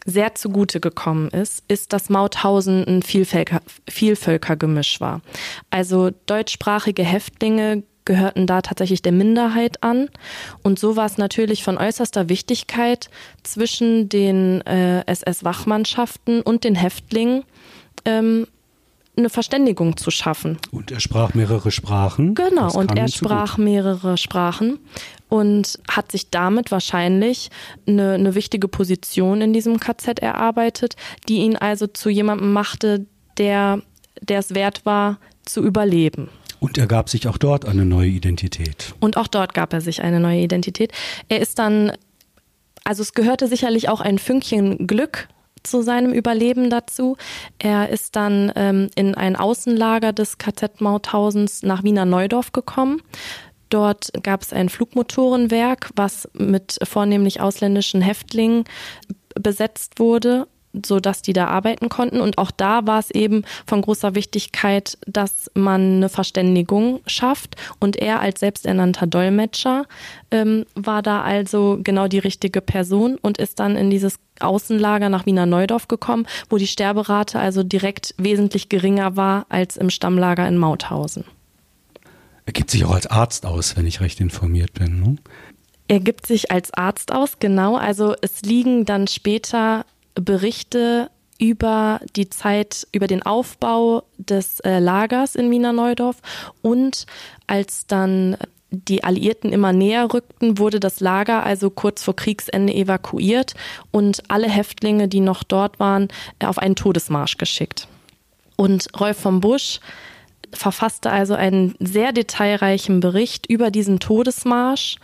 sehr zugute gekommen ist, ist, dass Mauthausen ein Vielvölker, Vielvölkergemisch war. Also deutschsprachige Häftlinge gehörten da tatsächlich der Minderheit an. Und so war es natürlich von äußerster Wichtigkeit zwischen den äh, SS-Wachmannschaften und den Häftlingen ähm, eine Verständigung zu schaffen. Und er sprach mehrere Sprachen. Genau, und er sprach mehrere Sprachen und hat sich damit wahrscheinlich eine, eine wichtige Position in diesem KZ erarbeitet, die ihn also zu jemandem machte, der, der es wert war, zu überleben. Und er gab sich auch dort eine neue Identität. Und auch dort gab er sich eine neue Identität. Er ist dann, also es gehörte sicherlich auch ein Fünkchen Glück zu seinem Überleben dazu. Er ist dann ähm, in ein Außenlager des KZ Mauthausens nach Wiener Neudorf gekommen. Dort gab es ein Flugmotorenwerk, was mit vornehmlich ausländischen Häftlingen besetzt wurde. So dass die da arbeiten konnten. Und auch da war es eben von großer Wichtigkeit, dass man eine Verständigung schafft. Und er als selbsternannter Dolmetscher ähm, war da also genau die richtige Person und ist dann in dieses Außenlager nach Wiener Neudorf gekommen, wo die Sterberate also direkt wesentlich geringer war als im Stammlager in Mauthausen. Er gibt sich auch als Arzt aus, wenn ich recht informiert bin. Ne? Er gibt sich als Arzt aus, genau. Also es liegen dann später Berichte über die Zeit, über den Aufbau des äh, Lagers in Wiener Neudorf und als dann die Alliierten immer näher rückten, wurde das Lager also kurz vor Kriegsende evakuiert und alle Häftlinge, die noch dort waren, auf einen Todesmarsch geschickt. Und Rolf von Busch verfasste also einen sehr detailreichen Bericht über diesen Todesmarsch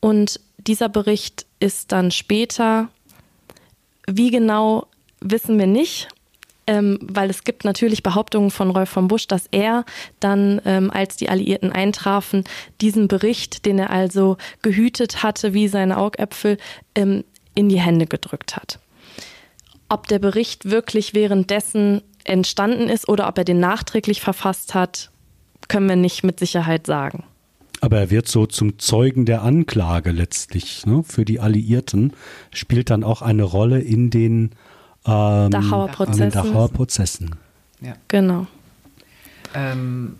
und dieser Bericht ist dann später wie genau wissen wir nicht, ähm, weil es gibt natürlich Behauptungen von Rolf von Busch, dass er dann, ähm, als die Alliierten eintrafen, diesen Bericht, den er also gehütet hatte wie seine Augäpfel, ähm, in die Hände gedrückt hat. Ob der Bericht wirklich währenddessen entstanden ist oder ob er den nachträglich verfasst hat, können wir nicht mit Sicherheit sagen. Aber er wird so zum Zeugen der Anklage letztlich ne, für die Alliierten, spielt dann auch eine Rolle in den ähm, Dachauer Prozessen. Dachauer Prozessen. Ja. Genau. Ähm,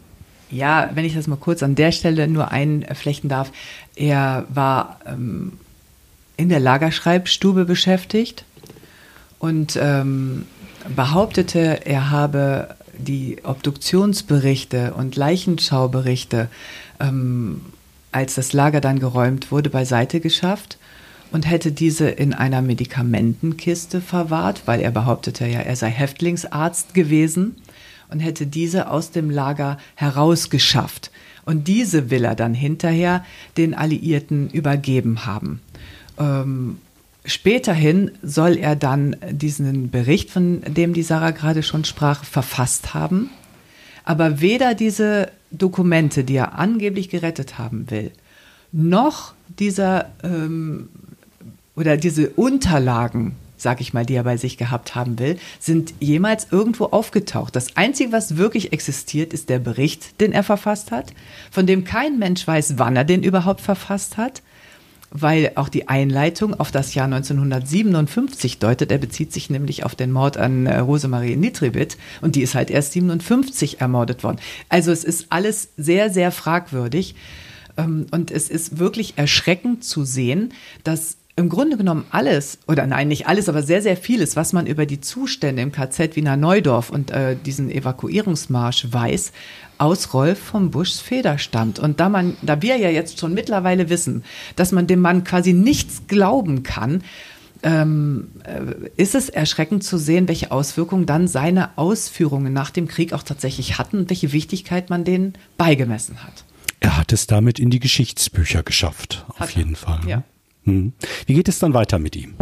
ja, wenn ich das mal kurz an der Stelle nur einflechten darf. Er war ähm, in der Lagerschreibstube beschäftigt und ähm, behauptete, er habe die Obduktionsberichte und Leichenschauberichte ähm, als das Lager dann geräumt wurde, beiseite geschafft und hätte diese in einer Medikamentenkiste verwahrt, weil er behauptete ja, er sei Häftlingsarzt gewesen und hätte diese aus dem Lager herausgeschafft. Und diese will er dann hinterher den Alliierten übergeben haben. Ähm, späterhin soll er dann diesen Bericht, von dem die Sarah gerade schon sprach, verfasst haben. Aber weder diese Dokumente, die er angeblich gerettet haben will, noch dieser ähm, oder diese Unterlagen, sag ich mal, die er bei sich gehabt haben will, sind jemals irgendwo aufgetaucht. Das Einzige, was wirklich existiert, ist der Bericht, den er verfasst hat, von dem kein Mensch weiß, wann er den überhaupt verfasst hat weil auch die Einleitung auf das Jahr 1957 deutet. Er bezieht sich nämlich auf den Mord an äh, Rosemarie Nitribit und die ist halt erst 57 ermordet worden. Also es ist alles sehr, sehr fragwürdig ähm, und es ist wirklich erschreckend zu sehen, dass im Grunde genommen alles, oder nein, nicht alles, aber sehr, sehr vieles, was man über die Zustände im KZ Wiener Neudorf und äh, diesen Evakuierungsmarsch weiß, aus Rolf von Buschs Feder stammt. Und da man, da wir ja jetzt schon mittlerweile wissen, dass man dem Mann quasi nichts glauben kann, ähm, äh, ist es erschreckend zu sehen, welche Auswirkungen dann seine Ausführungen nach dem Krieg auch tatsächlich hatten und welche Wichtigkeit man denen beigemessen hat. Er hat es damit in die Geschichtsbücher geschafft, auf hat jeden er. Fall. Ja. Hm. Wie geht es dann weiter mit ihm?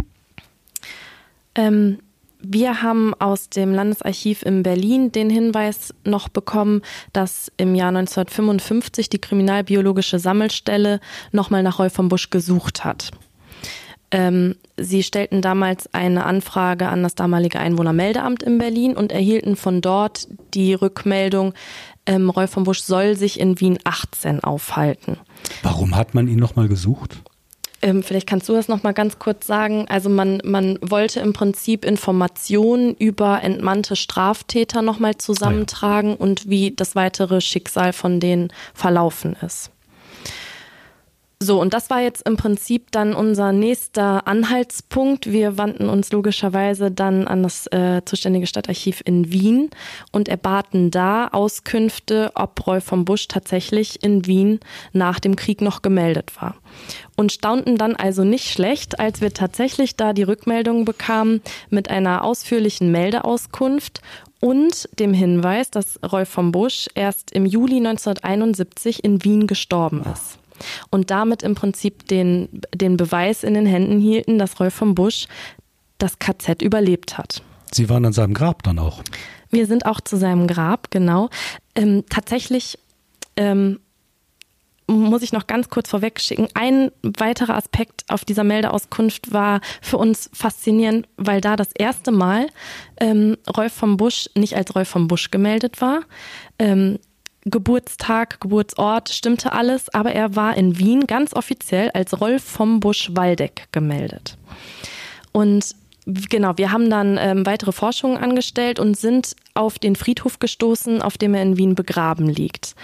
Ähm, wir haben aus dem Landesarchiv in Berlin den Hinweis noch bekommen, dass im Jahr 1955 die Kriminalbiologische Sammelstelle nochmal nach Rolf von Busch gesucht hat. Ähm, sie stellten damals eine Anfrage an das damalige Einwohnermeldeamt in Berlin und erhielten von dort die Rückmeldung, ähm, Rolf von Busch soll sich in Wien 18 aufhalten. Warum hat man ihn nochmal gesucht? Ähm, vielleicht kannst du das noch mal ganz kurz sagen. Also man, man wollte im Prinzip Informationen über entmannte Straftäter noch mal zusammentragen ah ja. und wie das weitere Schicksal von denen verlaufen ist. So, und das war jetzt im Prinzip dann unser nächster Anhaltspunkt. Wir wandten uns logischerweise dann an das äh, zuständige Stadtarchiv in Wien und erbaten da Auskünfte, ob Roy von Busch tatsächlich in Wien nach dem Krieg noch gemeldet war. Und staunten dann also nicht schlecht, als wir tatsächlich da die Rückmeldung bekamen mit einer ausführlichen Meldeauskunft und dem Hinweis, dass Roy von Busch erst im Juli 1971 in Wien gestorben ist und damit im Prinzip den, den Beweis in den Händen hielten, dass Rolf von Busch das KZ überlebt hat. Sie waren an seinem Grab dann auch. Wir sind auch zu seinem Grab, genau. Ähm, tatsächlich ähm, muss ich noch ganz kurz vorweg schicken. Ein weiterer Aspekt auf dieser Meldeauskunft war für uns faszinierend, weil da das erste Mal ähm, Rolf vom Busch nicht als Rolf vom Busch gemeldet war. Ähm, Geburtstag, Geburtsort stimmte alles, aber er war in Wien ganz offiziell als Rolf vom Busch Waldeck gemeldet. Und Genau, wir haben dann ähm, weitere Forschungen angestellt und sind auf den Friedhof gestoßen, auf dem er in Wien begraben liegt.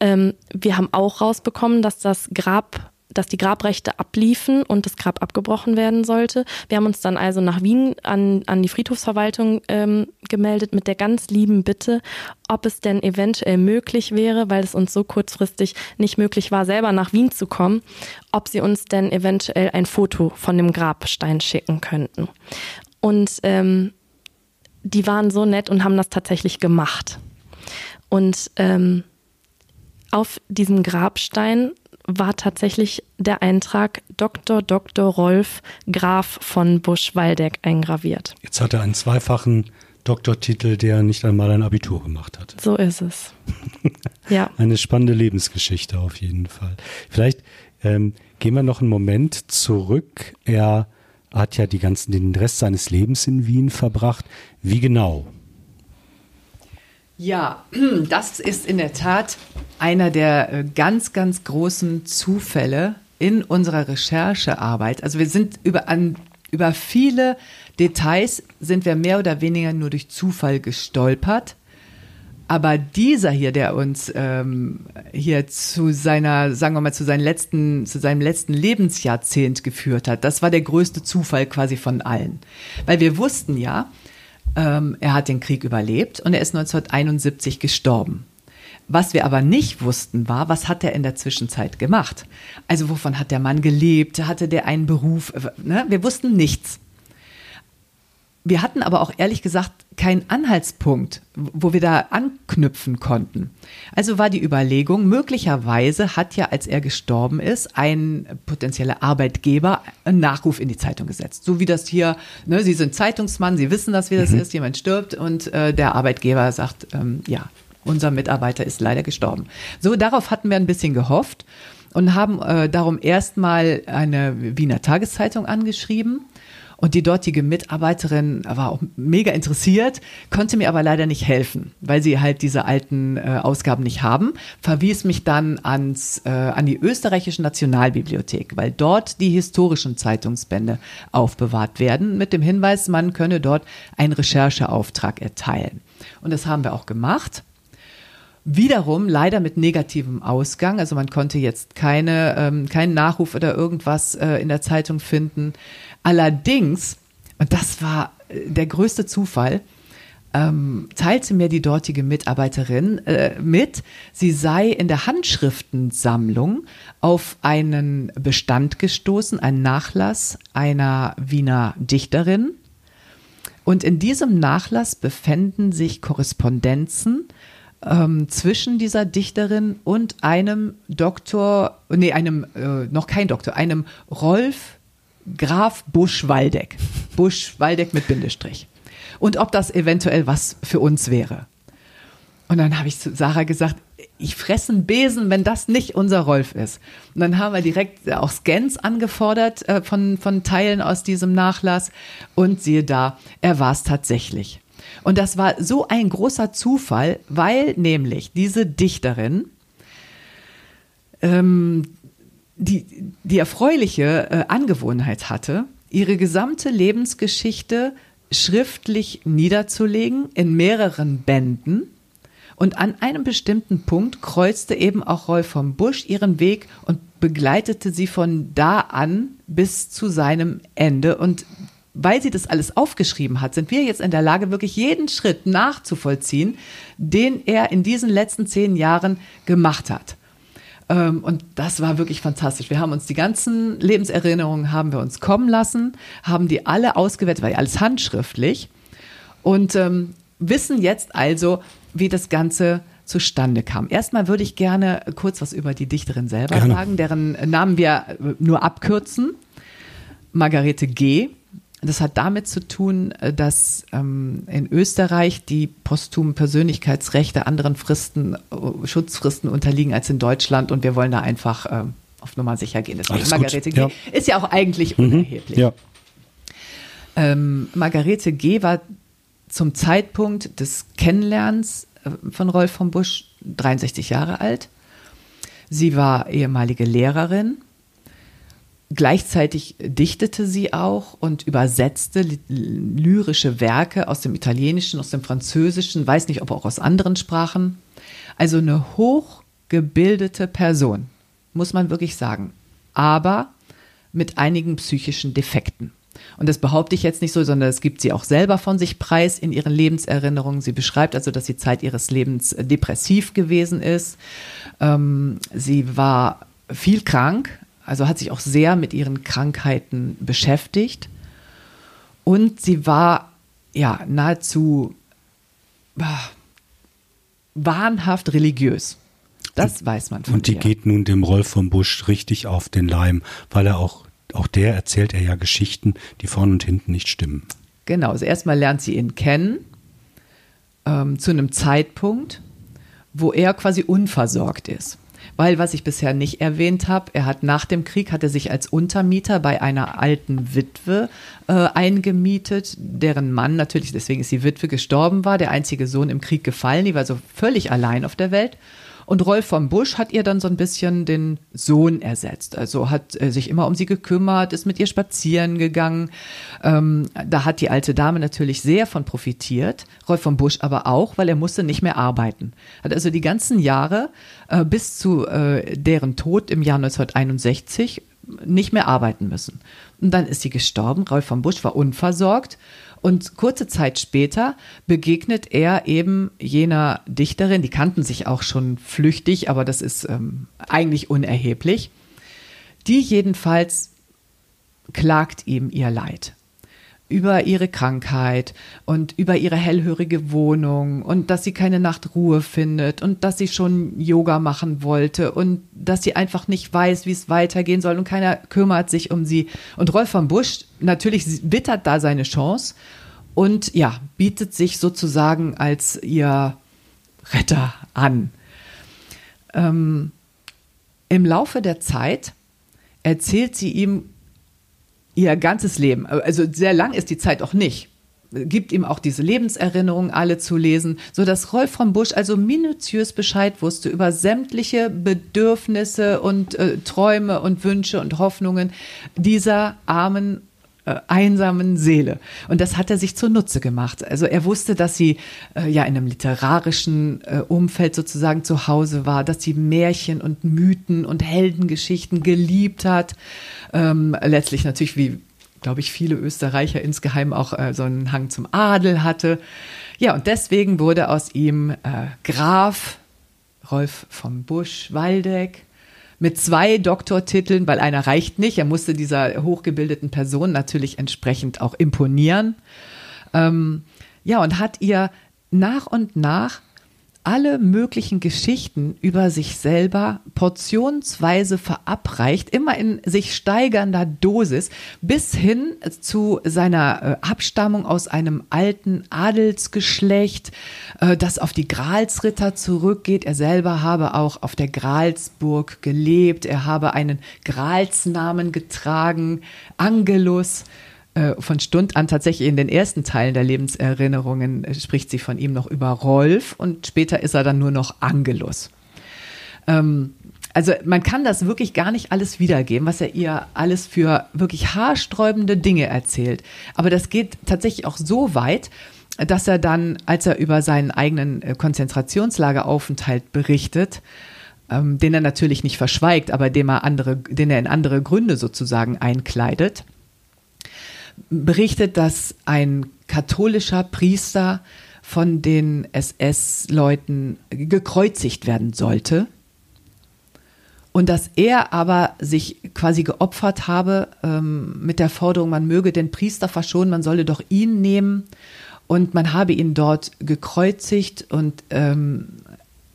Ähm, wir haben auch rausbekommen, dass das Grab dass die Grabrechte abliefen und das Grab abgebrochen werden sollte. Wir haben uns dann also nach Wien an, an die Friedhofsverwaltung ähm, gemeldet mit der ganz lieben Bitte, ob es denn eventuell möglich wäre, weil es uns so kurzfristig nicht möglich war, selber nach Wien zu kommen, ob sie uns denn eventuell ein Foto von dem Grabstein schicken könnten. Und ähm, die waren so nett und haben das tatsächlich gemacht. Und ähm, auf diesem Grabstein war tatsächlich der Eintrag Dr. Dr. Rolf Graf von Busch-Waldeck eingraviert. Jetzt hat er einen zweifachen Doktortitel, der nicht einmal ein Abitur gemacht hat. So ist es. ja. Eine spannende Lebensgeschichte auf jeden Fall. Vielleicht ähm, gehen wir noch einen Moment zurück. Er hat ja die ganzen, den Rest seines Lebens in Wien verbracht. Wie genau? Ja, das ist in der Tat einer der äh, ganz, ganz großen Zufälle in unserer Recherchearbeit. Also wir sind über, an, über viele Details sind wir mehr oder weniger nur durch Zufall gestolpert. Aber dieser hier, der uns ähm, hier zu seiner, sagen wir mal, zu, seinen letzten, zu seinem letzten Lebensjahrzehnt geführt hat, das war der größte Zufall quasi von allen. Weil wir wussten ja, ähm, er hat den Krieg überlebt und er ist 1971 gestorben. Was wir aber nicht wussten, war, was hat er in der Zwischenzeit gemacht? Also wovon hat der Mann gelebt? Hatte der einen Beruf? Ne? Wir wussten nichts. Wir hatten aber auch ehrlich gesagt keinen Anhaltspunkt, wo wir da anknüpfen konnten. Also war die Überlegung, möglicherweise hat ja, als er gestorben ist, ein potenzieller Arbeitgeber einen Nachruf in die Zeitung gesetzt. So wie das hier, ne, Sie sind Zeitungsmann, Sie wissen, dass wie das mhm. ist, jemand stirbt und äh, der Arbeitgeber sagt, ähm, ja, unser Mitarbeiter ist leider gestorben. So, darauf hatten wir ein bisschen gehofft und haben äh, darum erstmal eine Wiener Tageszeitung angeschrieben und die dortige Mitarbeiterin war auch mega interessiert, konnte mir aber leider nicht helfen, weil sie halt diese alten äh, Ausgaben nicht haben, verwies mich dann ans, äh, an die österreichische Nationalbibliothek, weil dort die historischen Zeitungsbände aufbewahrt werden, mit dem Hinweis, man könne dort einen Rechercheauftrag erteilen. Und das haben wir auch gemacht. Wiederum leider mit negativem Ausgang. Also man konnte jetzt keine, ähm, keinen Nachruf oder irgendwas äh, in der Zeitung finden. Allerdings, und das war äh, der größte Zufall, ähm, teilte mir die dortige Mitarbeiterin äh, mit, sie sei in der Handschriftensammlung auf einen Bestand gestoßen, einen Nachlass einer Wiener Dichterin. Und in diesem Nachlass befänden sich Korrespondenzen ähm, zwischen dieser Dichterin und einem Doktor, nee, einem, äh, noch kein Doktor, einem Rolf Graf Busch-Waldeck. Busch-Waldeck mit Bindestrich. Und ob das eventuell was für uns wäre. Und dann habe ich zu Sarah gesagt, ich fresse einen Besen, wenn das nicht unser Rolf ist. Und dann haben wir direkt auch Scans angefordert äh, von, von Teilen aus diesem Nachlass. Und siehe da, er war es tatsächlich. Und das war so ein großer Zufall, weil nämlich diese Dichterin ähm, die, die erfreuliche äh, Angewohnheit hatte, ihre gesamte Lebensgeschichte schriftlich niederzulegen in mehreren Bänden. Und an einem bestimmten Punkt kreuzte eben auch Rolf vom Busch ihren Weg und begleitete sie von da an bis zu seinem Ende. Und weil sie das alles aufgeschrieben hat, sind wir jetzt in der Lage, wirklich jeden Schritt nachzuvollziehen, den er in diesen letzten zehn Jahren gemacht hat. Ähm, und das war wirklich fantastisch. Wir haben uns die ganzen Lebenserinnerungen haben wir uns kommen lassen, haben die alle ausgewertet, weil alles handschriftlich und ähm, wissen jetzt also, wie das Ganze zustande kam. Erstmal würde ich gerne kurz was über die Dichterin selber gerne. sagen, deren Namen wir nur abkürzen. Margarete G das hat damit zu tun, äh, dass ähm, in Österreich die posthumen Persönlichkeitsrechte anderen Fristen, äh, Schutzfristen unterliegen als in Deutschland und wir wollen da einfach äh, auf Nummer sicher gehen. Deswegen Margarete G. Ja. ist ja auch eigentlich mhm. unerheblich. Ja. Ähm, Margarete G. war zum Zeitpunkt des Kennenlernens äh, von Rolf von Busch 63 Jahre alt. Sie war ehemalige Lehrerin Gleichzeitig dichtete sie auch und übersetzte lyrische Werke aus dem Italienischen, aus dem Französischen, weiß nicht, ob auch aus anderen Sprachen. Also eine hochgebildete Person, muss man wirklich sagen. Aber mit einigen psychischen Defekten. Und das behaupte ich jetzt nicht so, sondern es gibt sie auch selber von sich preis in ihren Lebenserinnerungen. Sie beschreibt also, dass sie Zeit ihres Lebens depressiv gewesen ist. Ähm, sie war viel krank, also hat sich auch sehr mit ihren Krankheiten beschäftigt. Und sie war ja nahezu ah, wahnhaft religiös. Das und, weiß man von Und die ihr. geht nun dem Rolf von Busch richtig auf den Leim, weil er auch, auch der erzählt er ja Geschichten, die vorne und hinten nicht stimmen. Genau, also erstmal lernt sie ihn kennen, ähm, zu einem Zeitpunkt, wo er quasi unversorgt ist weil was ich bisher nicht erwähnt habe, er hat nach dem Krieg hat er sich als Untermieter bei einer alten Witwe äh, eingemietet, deren Mann natürlich, deswegen ist die Witwe gestorben war, der einzige Sohn im Krieg gefallen, die war so völlig allein auf der Welt. Und Rolf von Busch hat ihr dann so ein bisschen den Sohn ersetzt. Also hat äh, sich immer um sie gekümmert, ist mit ihr spazieren gegangen. Ähm, da hat die alte Dame natürlich sehr von profitiert. Rolf von Busch aber auch, weil er musste nicht mehr arbeiten. Hat also die ganzen Jahre äh, bis zu äh, deren Tod im Jahr 1961 nicht mehr arbeiten müssen. Und dann ist sie gestorben. Rolf von Busch war unversorgt und kurze Zeit später begegnet er eben jener Dichterin, die kannten sich auch schon flüchtig, aber das ist ähm, eigentlich unerheblich. Die jedenfalls klagt ihm ihr Leid über ihre Krankheit und über ihre hellhörige Wohnung und dass sie keine Nachtruhe findet und dass sie schon Yoga machen wollte und dass sie einfach nicht weiß, wie es weitergehen soll und keiner kümmert sich um sie. Und Rolf von Busch natürlich wittert da seine Chance und ja, bietet sich sozusagen als ihr Retter an. Ähm, Im Laufe der Zeit erzählt sie ihm ihr ganzes Leben. Also sehr lang ist die Zeit auch nicht. Gibt ihm auch diese Lebenserinnerungen alle zu lesen, so dass Rolf von Busch also minutiös Bescheid wusste über sämtliche Bedürfnisse und äh, Träume und Wünsche und Hoffnungen dieser armen äh, einsamen Seele. Und das hat er sich zunutze gemacht. Also er wusste, dass sie äh, ja in einem literarischen äh, Umfeld sozusagen zu Hause war, dass sie Märchen und Mythen und Heldengeschichten geliebt hat ähm, letztlich natürlich, wie glaube ich, viele Österreicher insgeheim auch äh, so einen Hang zum Adel hatte. Ja, und deswegen wurde aus ihm äh, Graf Rolf von Busch-Waldeck mit zwei Doktortiteln, weil einer reicht nicht. Er musste dieser hochgebildeten Person natürlich entsprechend auch imponieren. Ähm, ja, und hat ihr nach und nach alle möglichen Geschichten über sich selber portionsweise verabreicht, immer in sich steigernder Dosis, bis hin zu seiner äh, Abstammung aus einem alten Adelsgeschlecht, äh, das auf die Gralsritter zurückgeht. Er selber habe auch auf der Gralsburg gelebt, er habe einen Gralsnamen getragen, Angelus. Äh, von Stund an tatsächlich in den ersten Teilen der Lebenserinnerungen äh, spricht sie von ihm noch über Rolf und später ist er dann nur noch Angelus. Ähm, also man kann das wirklich gar nicht alles wiedergeben, was er ihr alles für wirklich haarsträubende Dinge erzählt. Aber das geht tatsächlich auch so weit, dass er dann, als er über seinen eigenen äh, Konzentrationslageraufenthalt berichtet, ähm, den er natürlich nicht verschweigt, aber dem er andere, den er in andere Gründe sozusagen einkleidet, berichtet, dass ein katholischer Priester von den SS-Leuten gekreuzigt werden sollte und dass er aber sich quasi geopfert habe ähm, mit der Forderung, man möge den Priester verschonen, man solle doch ihn nehmen und man habe ihn dort gekreuzigt und ähm,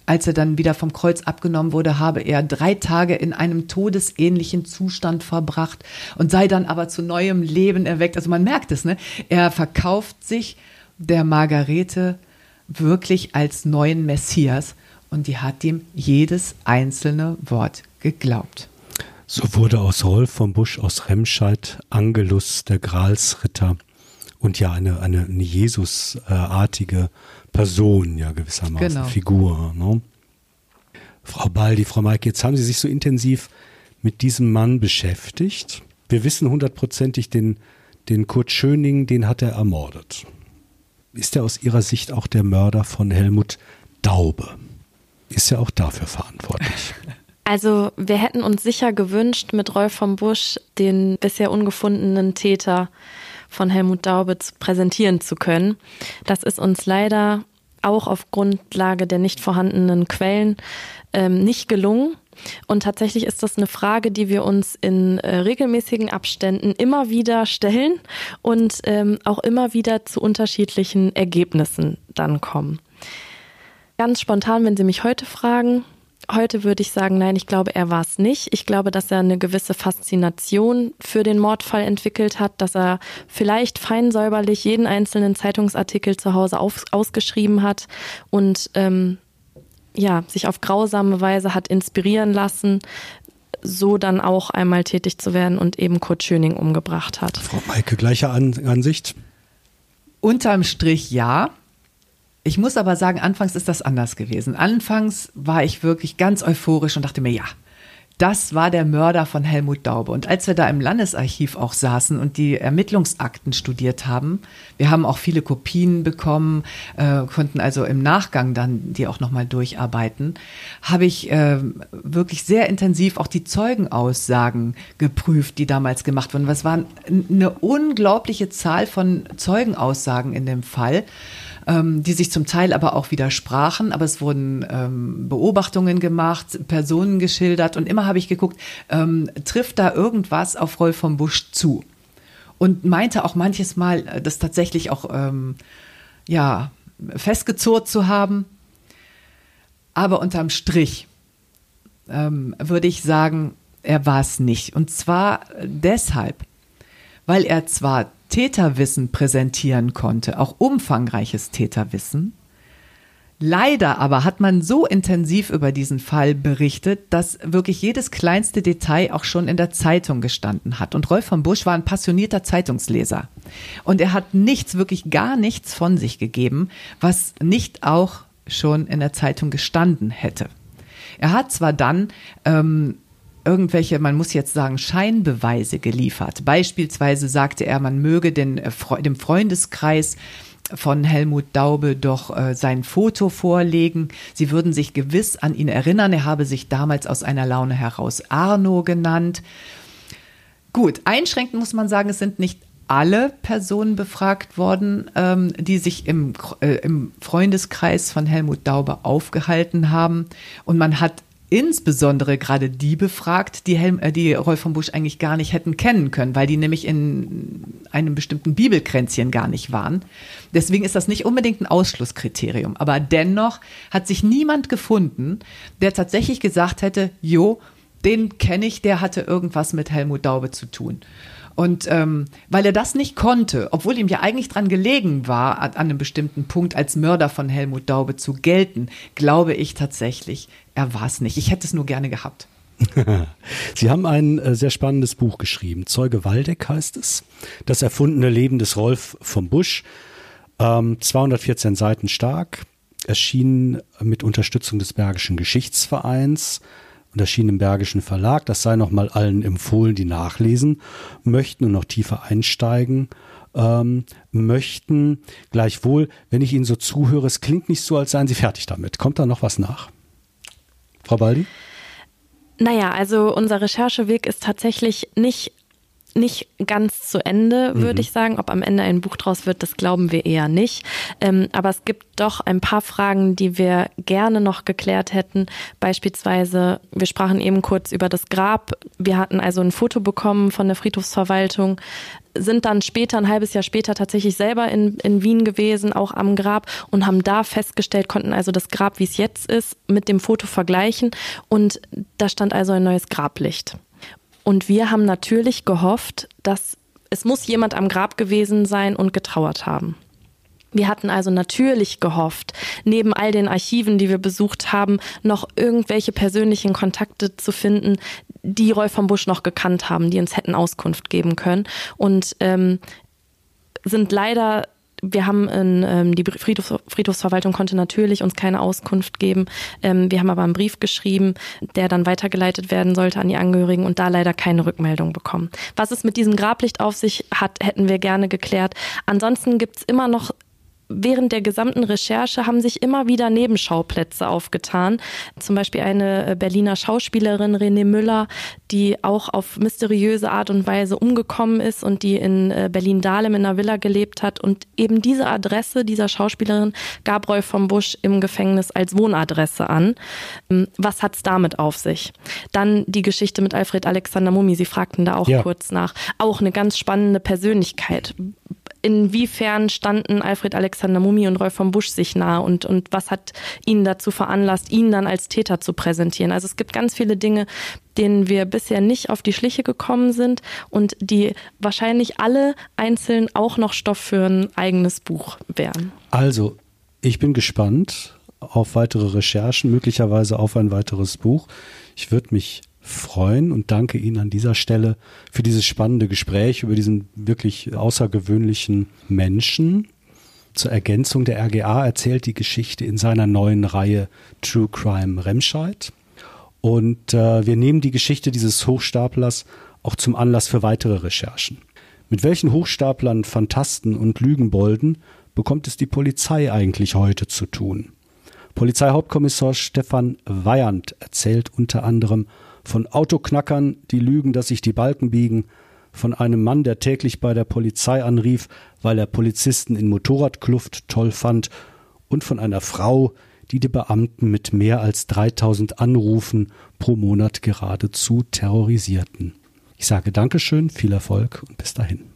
als er dann wieder vom Kreuz abgenommen wurde, habe er drei Tage in einem todesähnlichen Zustand verbracht und sei dann aber zu neuem Leben erweckt. Also man merkt es, ne? Er verkauft sich der Margarete wirklich als neuen Messias und die hat ihm jedes einzelne Wort geglaubt. So wurde aus Rolf von Busch aus Remscheid Angelus, der Gralsritter und ja eine, eine, eine Jesusartige Person, ja gewissermaßen, genau. Figur. Ne? Frau Baldi, Frau Maike, jetzt haben Sie sich so intensiv mit diesem Mann beschäftigt. Wir wissen hundertprozentig, den, den Kurt Schöning, den hat er ermordet. Ist er aus Ihrer Sicht auch der Mörder von Helmut Daube? Ist er auch dafür verantwortlich? Also wir hätten uns sicher gewünscht, mit Rolf von Busch den bisher ungefundenen Täter von Helmut Daube präsentieren zu können. Das ist uns leider auch auf Grundlage der nicht vorhandenen Quellen ähm, nicht gelungen. Und tatsächlich ist das eine Frage, die wir uns in äh, regelmäßigen Abständen immer wieder stellen und ähm, auch immer wieder zu unterschiedlichen Ergebnissen dann kommen. Ganz spontan, wenn Sie mich heute fragen, Heute würde ich sagen, nein, ich glaube, er war es nicht. Ich glaube, dass er eine gewisse Faszination für den Mordfall entwickelt hat, dass er vielleicht feinsäuberlich jeden einzelnen Zeitungsartikel zu Hause auf, ausgeschrieben hat und ähm, ja, sich auf grausame Weise hat inspirieren lassen, so dann auch einmal tätig zu werden und eben Kurt Schöning umgebracht hat. Frau Maike, gleiche Ansicht? Unterm Strich ja. Ich muss aber sagen, anfangs ist das anders gewesen. Anfangs war ich wirklich ganz euphorisch und dachte mir, ja, das war der Mörder von Helmut Daube. Und als wir da im Landesarchiv auch saßen und die Ermittlungsakten studiert haben, wir haben auch viele Kopien bekommen, äh, konnten also im Nachgang dann die auch nochmal durcharbeiten, habe ich äh, wirklich sehr intensiv auch die Zeugenaussagen geprüft, die damals gemacht wurden. Es waren eine unglaubliche Zahl von Zeugenaussagen in dem Fall ähm, die sich zum Teil aber auch widersprachen. Aber es wurden ähm, Beobachtungen gemacht, Personen geschildert und immer habe ich geguckt, ähm, trifft da irgendwas auf Rolf vom Busch zu? Und meinte auch manches Mal, äh, das tatsächlich auch ähm, ja, festgezurrt zu haben. Aber unterm Strich ähm, würde ich sagen, er war es nicht. Und zwar deshalb, weil er zwar Täterwissen präsentieren konnte, auch umfangreiches Täterwissen. Leider aber hat man so intensiv über diesen Fall berichtet, dass wirklich jedes kleinste Detail auch schon in der Zeitung gestanden hat. Und Rolf von Busch war ein passionierter Zeitungsleser. Und er hat nichts, wirklich gar nichts von sich gegeben, was nicht auch schon in der Zeitung gestanden hätte. Er hat zwar dann ähm, irgendwelche, man muss jetzt sagen, Scheinbeweise geliefert. Beispielsweise sagte er, man möge den, äh, dem Freundeskreis von Helmut Daube doch äh, sein Foto vorlegen. Sie würden sich gewiss an ihn erinnern. Er habe sich damals aus einer Laune heraus Arno genannt. Gut, einschränkend muss man sagen, es sind nicht alle Personen befragt worden, ähm, die sich im, äh, im Freundeskreis von Helmut Daube aufgehalten haben. Und man hat insbesondere gerade die befragt, die, Helm, äh, die Rolf von Busch eigentlich gar nicht hätten kennen können, weil die nämlich in einem bestimmten Bibelkränzchen gar nicht waren. Deswegen ist das nicht unbedingt ein Ausschlusskriterium. Aber dennoch hat sich niemand gefunden, der tatsächlich gesagt hätte, jo, den kenne ich, der hatte irgendwas mit Helmut Daube zu tun. Und ähm, weil er das nicht konnte, obwohl ihm ja eigentlich dran gelegen war, an einem bestimmten Punkt als Mörder von Helmut Daube zu gelten, glaube ich tatsächlich, er war es nicht. Ich hätte es nur gerne gehabt. Sie haben ein äh, sehr spannendes Buch geschrieben. Zeuge Waldeck heißt es. Das erfundene Leben des Rolf vom Busch. Ähm, 214 Seiten stark. Erschienen mit Unterstützung des Bergischen Geschichtsvereins und erschien im Bergischen Verlag. Das sei nochmal allen empfohlen, die nachlesen möchten und noch tiefer einsteigen ähm, möchten. Gleichwohl, wenn ich Ihnen so zuhöre, es klingt nicht so, als seien Sie fertig damit. Kommt da noch was nach? Frau Baldi? Naja, also unser Rechercheweg ist tatsächlich nicht nicht ganz zu Ende, würde mhm. ich sagen. Ob am Ende ein Buch draus wird, das glauben wir eher nicht. Ähm, aber es gibt doch ein paar Fragen, die wir gerne noch geklärt hätten. Beispielsweise, wir sprachen eben kurz über das Grab. Wir hatten also ein Foto bekommen von der Friedhofsverwaltung sind dann später, ein halbes Jahr später tatsächlich selber in, in Wien gewesen, auch am Grab und haben da festgestellt, konnten also das Grab, wie es jetzt ist, mit dem Foto vergleichen und da stand also ein neues Grablicht. Und wir haben natürlich gehofft, dass es muss jemand am Grab gewesen sein und getrauert haben. Wir hatten also natürlich gehofft, neben all den Archiven, die wir besucht haben, noch irgendwelche persönlichen Kontakte zu finden, die Rolf von Busch noch gekannt haben, die uns hätten Auskunft geben können. Und ähm, sind leider wir haben in, ähm, die Friedhofs Friedhofsverwaltung konnte natürlich uns keine Auskunft geben. Ähm, wir haben aber einen Brief geschrieben, der dann weitergeleitet werden sollte an die Angehörigen und da leider keine Rückmeldung bekommen. Was es mit diesem Grablicht auf sich hat, hätten wir gerne geklärt. Ansonsten gibt's immer noch während der gesamten Recherche haben sich immer wieder Nebenschauplätze aufgetan. Zum Beispiel eine äh, Berliner Schauspielerin, René Müller, die auch auf mysteriöse Art und Weise umgekommen ist und die in äh, Berlin-Dahlem in einer Villa gelebt hat. Und eben diese Adresse dieser Schauspielerin gab Rolf von Busch im Gefängnis als Wohnadresse an. Ähm, was hat's damit auf sich? Dann die Geschichte mit Alfred Alexander Mummi. Sie fragten da auch ja. kurz nach. Auch eine ganz spannende Persönlichkeit inwiefern standen Alfred Alexander Mummi und Rolf von Busch sich nahe und, und was hat ihn dazu veranlasst, ihn dann als Täter zu präsentieren. Also es gibt ganz viele Dinge, denen wir bisher nicht auf die Schliche gekommen sind und die wahrscheinlich alle einzeln auch noch Stoff für ein eigenes Buch wären. Also, ich bin gespannt auf weitere Recherchen, möglicherweise auf ein weiteres Buch. Ich würde mich freuen und danke Ihnen an dieser Stelle für dieses spannende Gespräch über diesen wirklich außergewöhnlichen Menschen. Zur Ergänzung der RGA erzählt die Geschichte in seiner neuen Reihe True Crime Remscheid. Und äh, wir nehmen die Geschichte dieses Hochstaplers auch zum Anlass für weitere Recherchen. Mit welchen Hochstaplern, Fantasten und Lügenbolden bekommt es die Polizei eigentlich heute zu tun? Polizeihauptkommissar Stefan Weyand erzählt unter anderem von Autoknackern, die lügen, dass sich die Balken biegen, von einem Mann, der täglich bei der Polizei anrief, weil er Polizisten in Motorradkluft toll fand, und von einer Frau, die die Beamten mit mehr als 3000 Anrufen pro Monat geradezu terrorisierten. Ich sage Dankeschön, viel Erfolg und bis dahin.